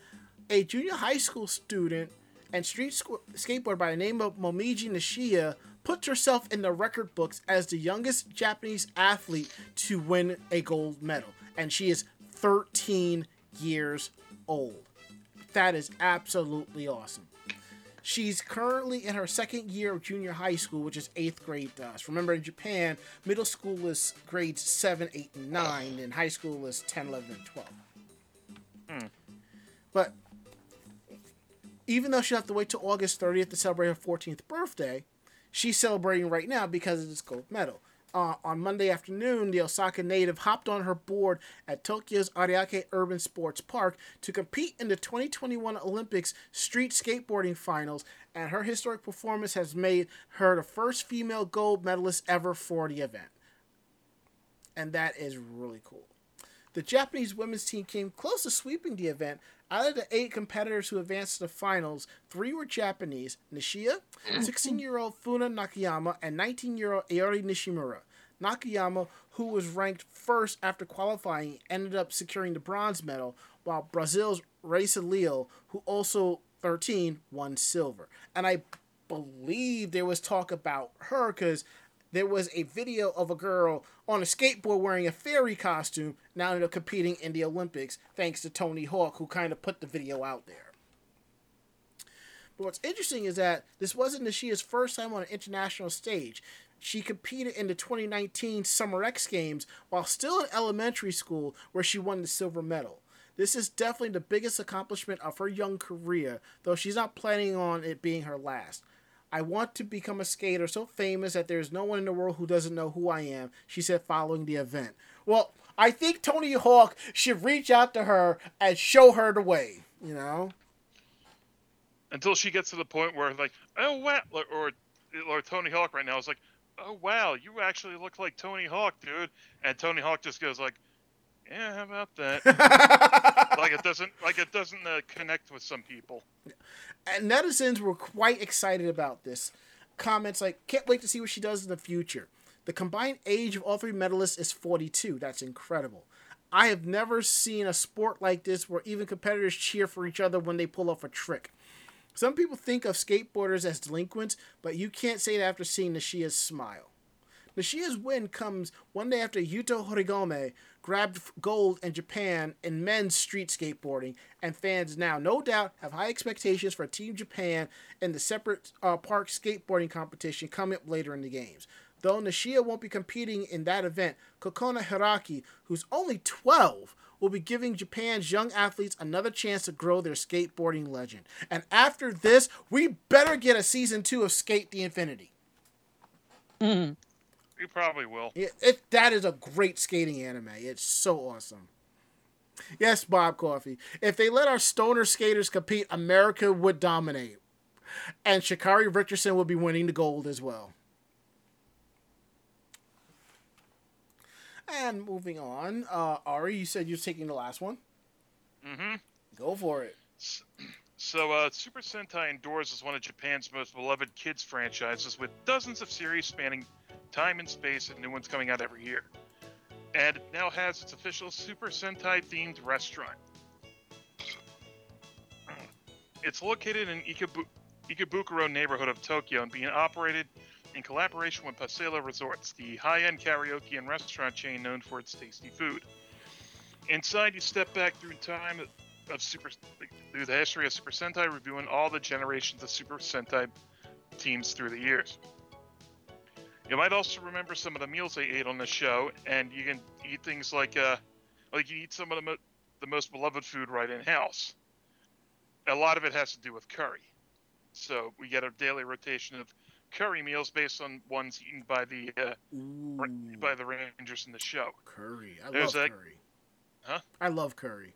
a junior high school student and street squ- skateboarder by the name of Momiji Nishiya puts herself in the record books as the youngest Japanese athlete to win a gold medal. And she is 13 years old. That is absolutely awesome. She's currently in her second year of junior high school, which is eighth grade to us. Remember, in Japan, middle school is grades 7, 8, and 9, and high school is 10, 11, and 12. Hmm. But even though she'll have to wait till August 30th to celebrate her 14th birthday, she's celebrating right now because of this gold medal. Uh, on Monday afternoon, the Osaka native hopped on her board at Tokyo's Ariake Urban Sports Park to compete in the 2021 Olympics street skateboarding finals, and her historic performance has made her the first female gold medalist ever for the event. And that is really cool. The Japanese women's team came close to sweeping the event. Out of the eight competitors who advanced to the finals, three were Japanese Nishiya, mm. 16 year old Funa Nakayama, and 19 year old Aori Nishimura. Nakayama, who was ranked first after qualifying, ended up securing the bronze medal, while Brazil's Rayssa Leal, who also 13, won silver. And I believe there was talk about her because there was a video of a girl on a skateboard wearing a fairy costume now they're competing in the Olympics, thanks to Tony Hawk, who kind of put the video out there. But what's interesting is that this wasn't Nishiya's first time on an international stage. She competed in the 2019 Summer X Games while still in elementary school, where she won the silver medal. This is definitely the biggest accomplishment of her young career, though she's not planning on it being her last. I want to become a skater so famous that there's no one in the world who doesn't know who I am, she said following the event. Well, I think Tony Hawk should reach out to her and show her the way, you know? Until she gets to the point where, like, oh, wow, or, or, or Tony Hawk right now is like, oh, wow, you actually look like Tony Hawk, dude. And Tony Hawk just goes like, yeah, how about that? like it doesn't, like it doesn't uh, connect with some people. And netizens were quite excited about this. Comments like, can't wait to see what she does in the future. The combined age of all three medalists is 42. That's incredible. I have never seen a sport like this where even competitors cheer for each other when they pull off a trick. Some people think of skateboarders as delinquents, but you can't say that after seeing Nishiya's smile. Nishiya's win comes one day after Yuto Horigome grabbed gold in Japan in men's street skateboarding, and fans now, no doubt, have high expectations for Team Japan in the separate uh, park skateboarding competition coming up later in the games. Though Nishiya won't be competing in that event, Kokona Hiraki, who's only 12, will be giving Japan's young athletes another chance to grow their skateboarding legend. And after this, we better get a season two of SK8 the Infinity. Mm. You probably will. It, it, that is a great skating anime. It's so awesome. Yes, Bob Coffee. If they let our stoner skaters compete, America would dominate. And Sha'Carri Richardson would be winning the gold as well. And moving on, uh, Ari, you said you're taking the last one. Mm-hmm. Go for it. So, uh, Super Sentai Indoors is one of Japan's most beloved kids franchises, with dozens of series spanning time and space, and new ones coming out every year. And it now has its official Super Sentai themed restaurant. It's located in Ikabu- Ikebukuro neighborhood of Tokyo and being operated in collaboration with Pasela Resorts, the high-end karaoke and restaurant chain known for its tasty food. Inside, you step back through time of Super through the history of Super Sentai, reviewing all the generations of Super Sentai teams through the years. You might also remember some of the meals they ate on the show, and you can eat things like uh, like you eat some of the, mo- the most beloved food right in house. A lot of it has to do with curry. So we get a daily rotation of curry meals based on ones eaten by the uh, ra- by the rangers in the show. Curry. I There's love a- curry. Huh? I love curry.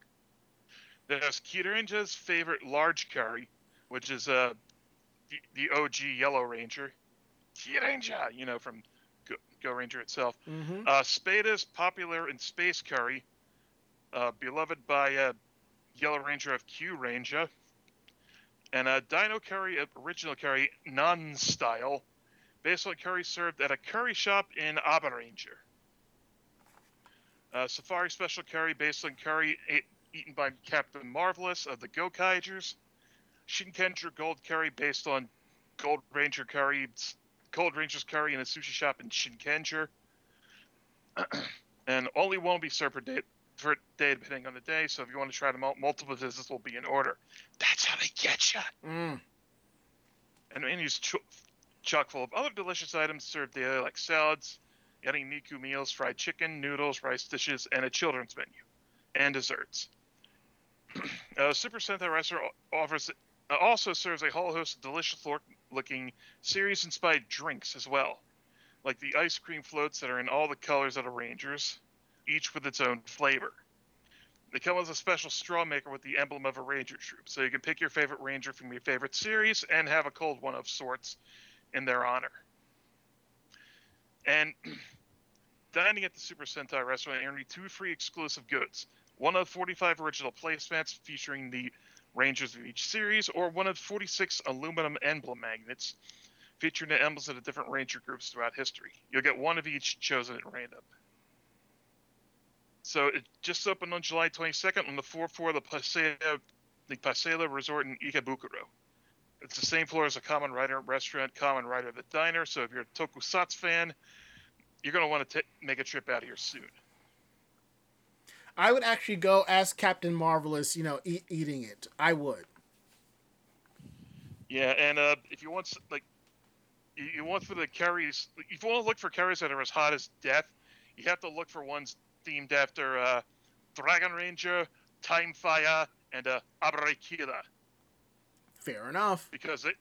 There's Kiranger's favorite large curry, which is uh, the, the OG Yellow Ranger. Kiranger, you know, from Go, Go Ranger itself. Mm-hmm. Uh, Spada's popular in Space Curry, uh, beloved by uh, Yellow Ranger of Kyuranger. And uh, Dino Curry, uh, original curry, non style, based on curry served at a curry shop in Abaranger. Uh, Safari Special Curry, based on curry ate, eaten by Captain Marvelous of the Gokaigers. Shinkenger Gold Curry, based on Gold Ranger Curry, Gold Ranger's Curry in a sushi shop in Shinkenger. and only one will be served per day, per day depending on the day. So if you want to try them out, multiple visits will be in order. That's how they get you. Mm. And the menu's cho- chock full of other delicious items served daily, like salads, yummy Miku meals, fried chicken, noodles, rice dishes, and a children's menu, and desserts. uh, Super Sentai Restaurant offers uh, also serves a whole host of delicious look- looking series-inspired drinks as well, like the ice cream floats that are in all the colors of the Rangers, each with its own flavor. They come with a special straw maker with the emblem of a Ranger troop, so you can pick your favorite Ranger from your favorite series and have a cold one of sorts in their honor. And dining at the Super Sentai restaurant you two free exclusive goods. One of 45 original placemats featuring the Rangers of each series, or one of 46 aluminum emblem magnets featuring the emblems of the different ranger groups throughout history. You'll get one of each chosen at random. So it just opened on July 22nd on the floor of the Pasela, the Pasela Resort in Ikebukuro. It's the same floor as a Kamen Rider restaurant, Kamen Rider the diner. So if you're a Tokusatsu fan, you're going to want to make a trip out of here soon. I would actually go as Captain Marvelous, you know, eat, eating it. I would. Yeah, and uh, if you want like, you, you want for the carries, if you want to look for carries that are as hot as death, you have to look for ones themed after uh, Dragon Ranger, Time Fire, and uh, Abare Killer Fair enough. because they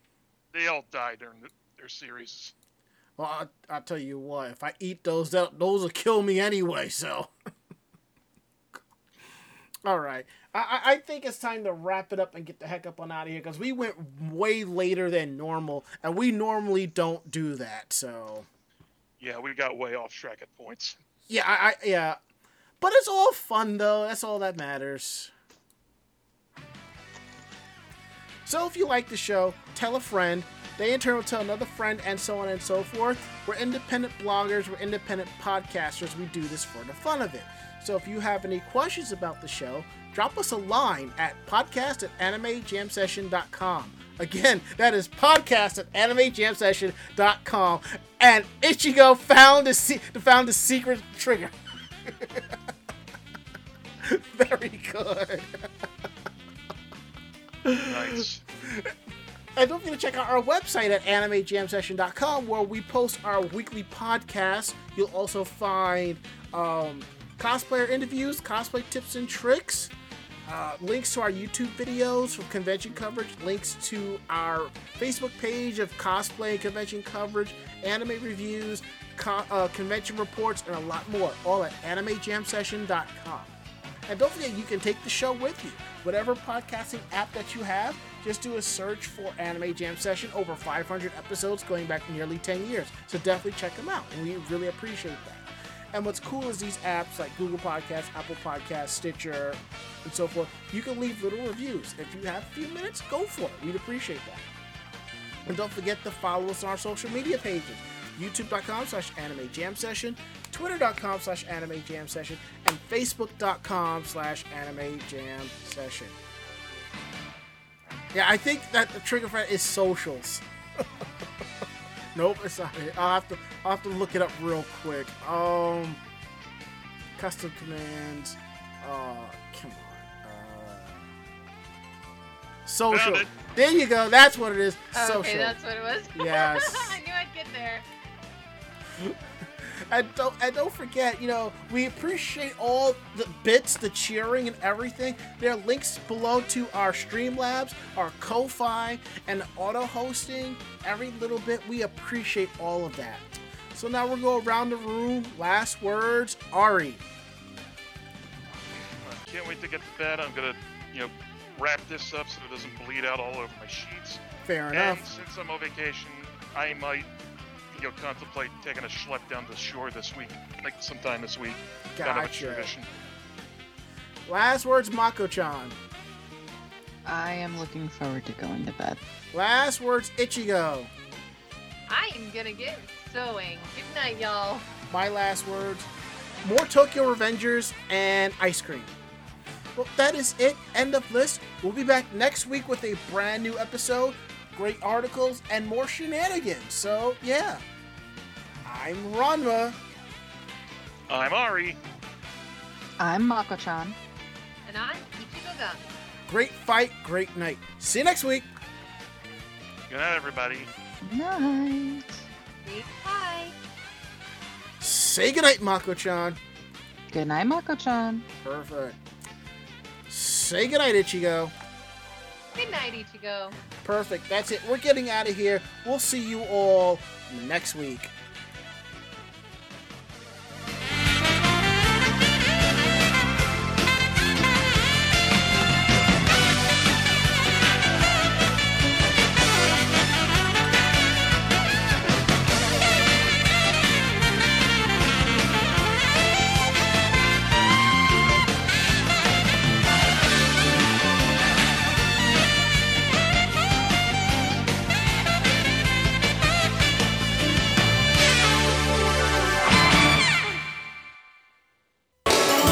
they all die during the, their series. Well, I'll, I'll tell you what. If I eat those, that, those will kill me anyway. So. All right. I, I I think it's time to wrap it up and get the heck up on out of here because we went way later than normal, and we normally don't do that. So. Yeah, we got way off track at points. Yeah, I, I yeah, but it's all fun though. That's all that matters. So if you like the show, tell a friend. They in turn will tell another friend, and so on and so forth. We're independent bloggers. We're independent podcasters. We do this for the fun of it. So if you have any questions about the show, drop us a line at podcast at animejamsession.com. Again, that is podcast at animejamsession.com. And Ichigo found the, se- found the secret trigger. Very good. Nice. And don't forget to check out our website at animejamsession.com where we post our weekly podcast. You'll also find um, cosplayer interviews, cosplay tips and tricks, uh, links to our YouTube videos for convention coverage, links to our Facebook page of cosplay and convention coverage, anime reviews, co- uh, convention reports, and a lot more, all at animejamsession.com. And don't forget, you can take the show with you. Whatever podcasting app that you have, just do a search for Anime Jam Session. Over 500 episodes going back nearly 10 years. So definitely check them out. And we really appreciate that. And what's cool is these apps like Google Podcasts, Apple Podcasts, Stitcher, and so forth, you can leave little reviews. If you have a few minutes, go for it. We'd appreciate that. And don't forget to follow us on our social media pages. YouTube.com slash anime jam session, Twitter.com slash anime jam session, and Facebook.com slash anime jam session. Yeah, I think that the trigger that is socials. nope, it's not it. I'll have to I'll have to look it up real quick. Um custom commands. Uh come on. Uh social. There you go. That's what it is. Oh, social. okay, that's what it was. Yes. I knew I'd get there. And don't and don't forget, you know, we appreciate all the bits, the cheering, and everything. There are links below to our Streamlabs, our Ko-fi, and auto hosting. Every little bit, we appreciate all of that. So now we'll go around the room. Last words, Ari. I can't wait to get to bed. I'm gonna, you know, wrap this up so it doesn't bleed out all over my sheets. Fair And enough. And since I'm on vacation, I might, you know, contemplate taking a schlep down the shore this week, like sometime this week. Kind of a Gotcha. tradition. Last words, Mako-chan. I am looking forward to going to bed. Last words, Ichigo. I am gonna get sewing. Good night, y'all. my last words more Tokyo Revengers and ice cream. Well, that is it. End of list. We'll be back next week with a brand new episode, great articles, and more shenanigans. So, yeah. I'm Ranma. I'm Ari. I'm Mako-chan. And I'm Ichigo Gun. Great fight, great night. See you next week. Good night, everybody. Night. Say hi. Say goodnight, Mako-chan. Good night, Mako-chan. Perfect. Say goodnight, Ichigo. Good night, Ichigo. Perfect. That's it. We're getting out of here. We'll see you all next week.